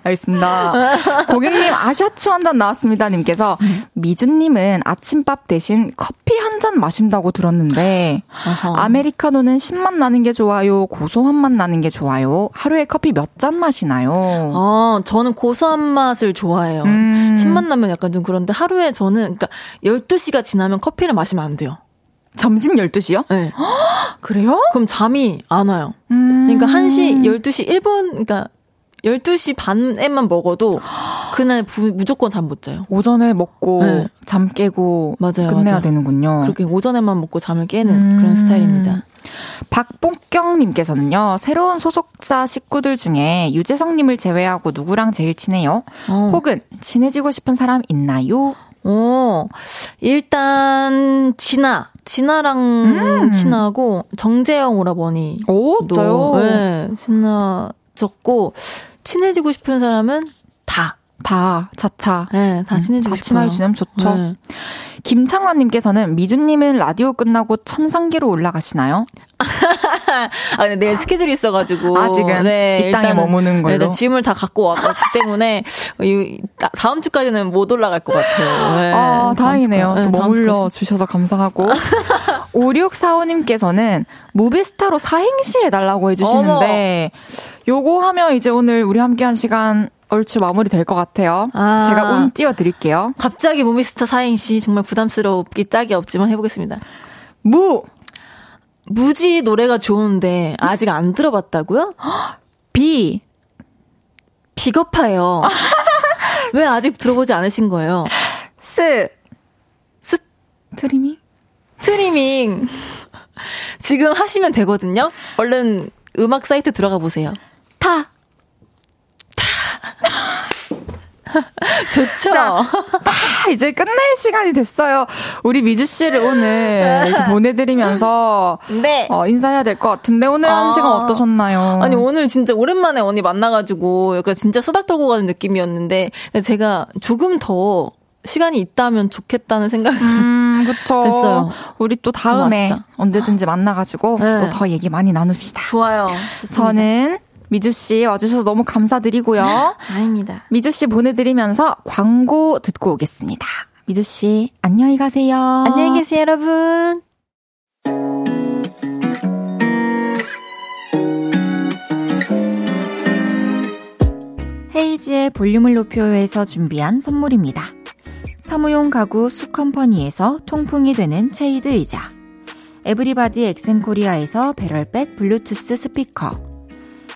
알겠습니다. 고객님 아샤추 한 잔 나왔습니다. 님께서 미주님은 아침밥 대신 커피 한 잔 마신다고 들었는데. 아메리카노는 신맛 나는 게 좋아요? 고소한 맛 나는 게 좋아요? 하루에 커피 몇 잔 마시나요? 어, 저는 고소한 맛을 좋아해요. 음. 신맛 나면 약간 좀 그런데 하루에 저는 그러니까 12시가 지나면 커피를 마시면 안 돼요. 점심 12시요? 네. 그래요? 그럼 잠이 안 와요. 음. 그러니까 1시, 12시 1분, 그러니까 12시 반에만 먹어도 그날 부- 무조건 잠 못 자요. 오전에 먹고 네. 잠 깨고 맞아요, 끝내야 맞아요. 되는군요. 그렇게 오전에만 먹고 잠을 깨는 음. 그런 스타일입니다. 박복경님께서는요, 새로운 소속사 식구들 중에 유재성님을 제외하고 누구랑 제일 친해요? 어. 혹은 친해지고 싶은 사람 있나요? 어, 일단, 진아. 진아랑 음. 친하고, 정재영 오라버니. 오, 진짜요? 네, 친해졌고, 친해지고 싶은 사람은 다. 다, 자차. 네, 다 친해지고 다 싶어요. 친해지면 좋죠. 네. 김창환님께서는 미주님은 라디오 끝나고 천상계로 올라가시나요? 아, 근데 내일 스케줄이 있어가지고. 아직은 이 땅에 일단은, 머무는 걸로. 네, 네, 짐을 다 갖고 왔기 때문에, 이- 다- 다음 주까지는 못 올라갈 것 같아요. 네, 아, 다행이네요. 네, 또 다음 머물러. 주셔서 감사하고. 5645님께서는 무비스타로 사행시 해달라고 해주시는데, 요거 하면 이제 오늘 우리 함께 한 시간 얼추 마무리 될 것 같아요. 아. 제가 운 띄워드릴게요. 갑자기 무비스타 사행시 정말 부담스럽기 짝이 없지만 해보겠습니다. 무, 무지 노래가 좋은데 아직 안 들어봤다고요? 비, 비겁해요. 왜 아직 들어보지 않으신 거예요? 스, 스 트리밍? 스트리밍 지금 하시면 되거든요. 얼른 음악 사이트 들어가 보세요. 좋죠. 아, 이제 끝낼 시간이 됐어요. 우리 미주 씨를 오늘 이렇게 보내드리면서 네. 어, 인사해야 될 것 같은데 오늘 한 아. 시간 어떠셨나요? 아니 오늘 진짜 오랜만에 언니 만나가지고 약간 진짜 수다 떨고 가는 느낌이었는데 제가 조금 더 시간이 있다면 좋겠다는 생각. 음, 그쵸. 됐어요. 우리 또 다음에. 언제든지 만나가지고 네. 또더 얘기 많이 나눕시다. 좋아요. 저는 미주 씨 와주셔서 너무 감사드리고요. 아닙니다. 미주 씨 보내드리면서 광고 듣고 오겠습니다. 미주 씨, 안녕히 가세요. 안녕히 계세요, 여러분. 헤이즈의 볼륨을 높여요에서 준비한 선물입니다. 사무용 가구 수컴퍼니에서 통풍이 되는 체이드 의자 에브리바디 엑센코리아에서 배럴백 블루투스 스피커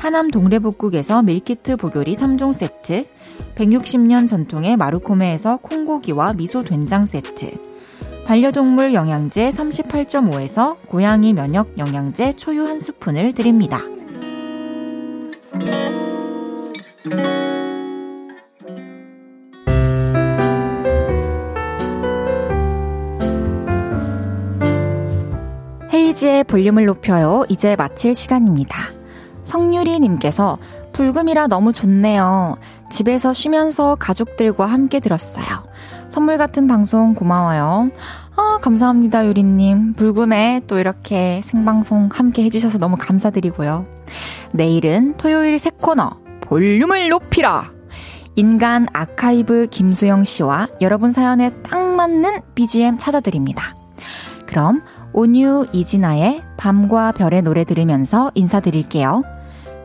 하남 동래복국에서 밀키트 복요리 3종 세트 160년 전통의 마루코메에서 콩고기와 미소 된장 세트 반려동물 영양제 38.5에서 고양이 면역 영양제 초유 한 스푼을 드립니다. 헤이지의 볼륨을 높여요. 이제 마칠 시간입니다. 성유리님께서 불금이라 너무 좋네요. 집에서 쉬면서 가족들과 함께 들었어요. 선물 같은 방송 고마워요. 아, 감사합니다, 유리님. 불금에 또 이렇게 생방송 함께 해주셔서 너무 감사드리고요. 내일은 토요일 새 코너, 볼륨을 높이라! 인간 아카이브 김수영 씨와 여러분 사연에 딱 맞는 BGM 찾아드립니다. 그럼 온유 이진아의 밤과 별의 노래 들으면서 인사드릴게요.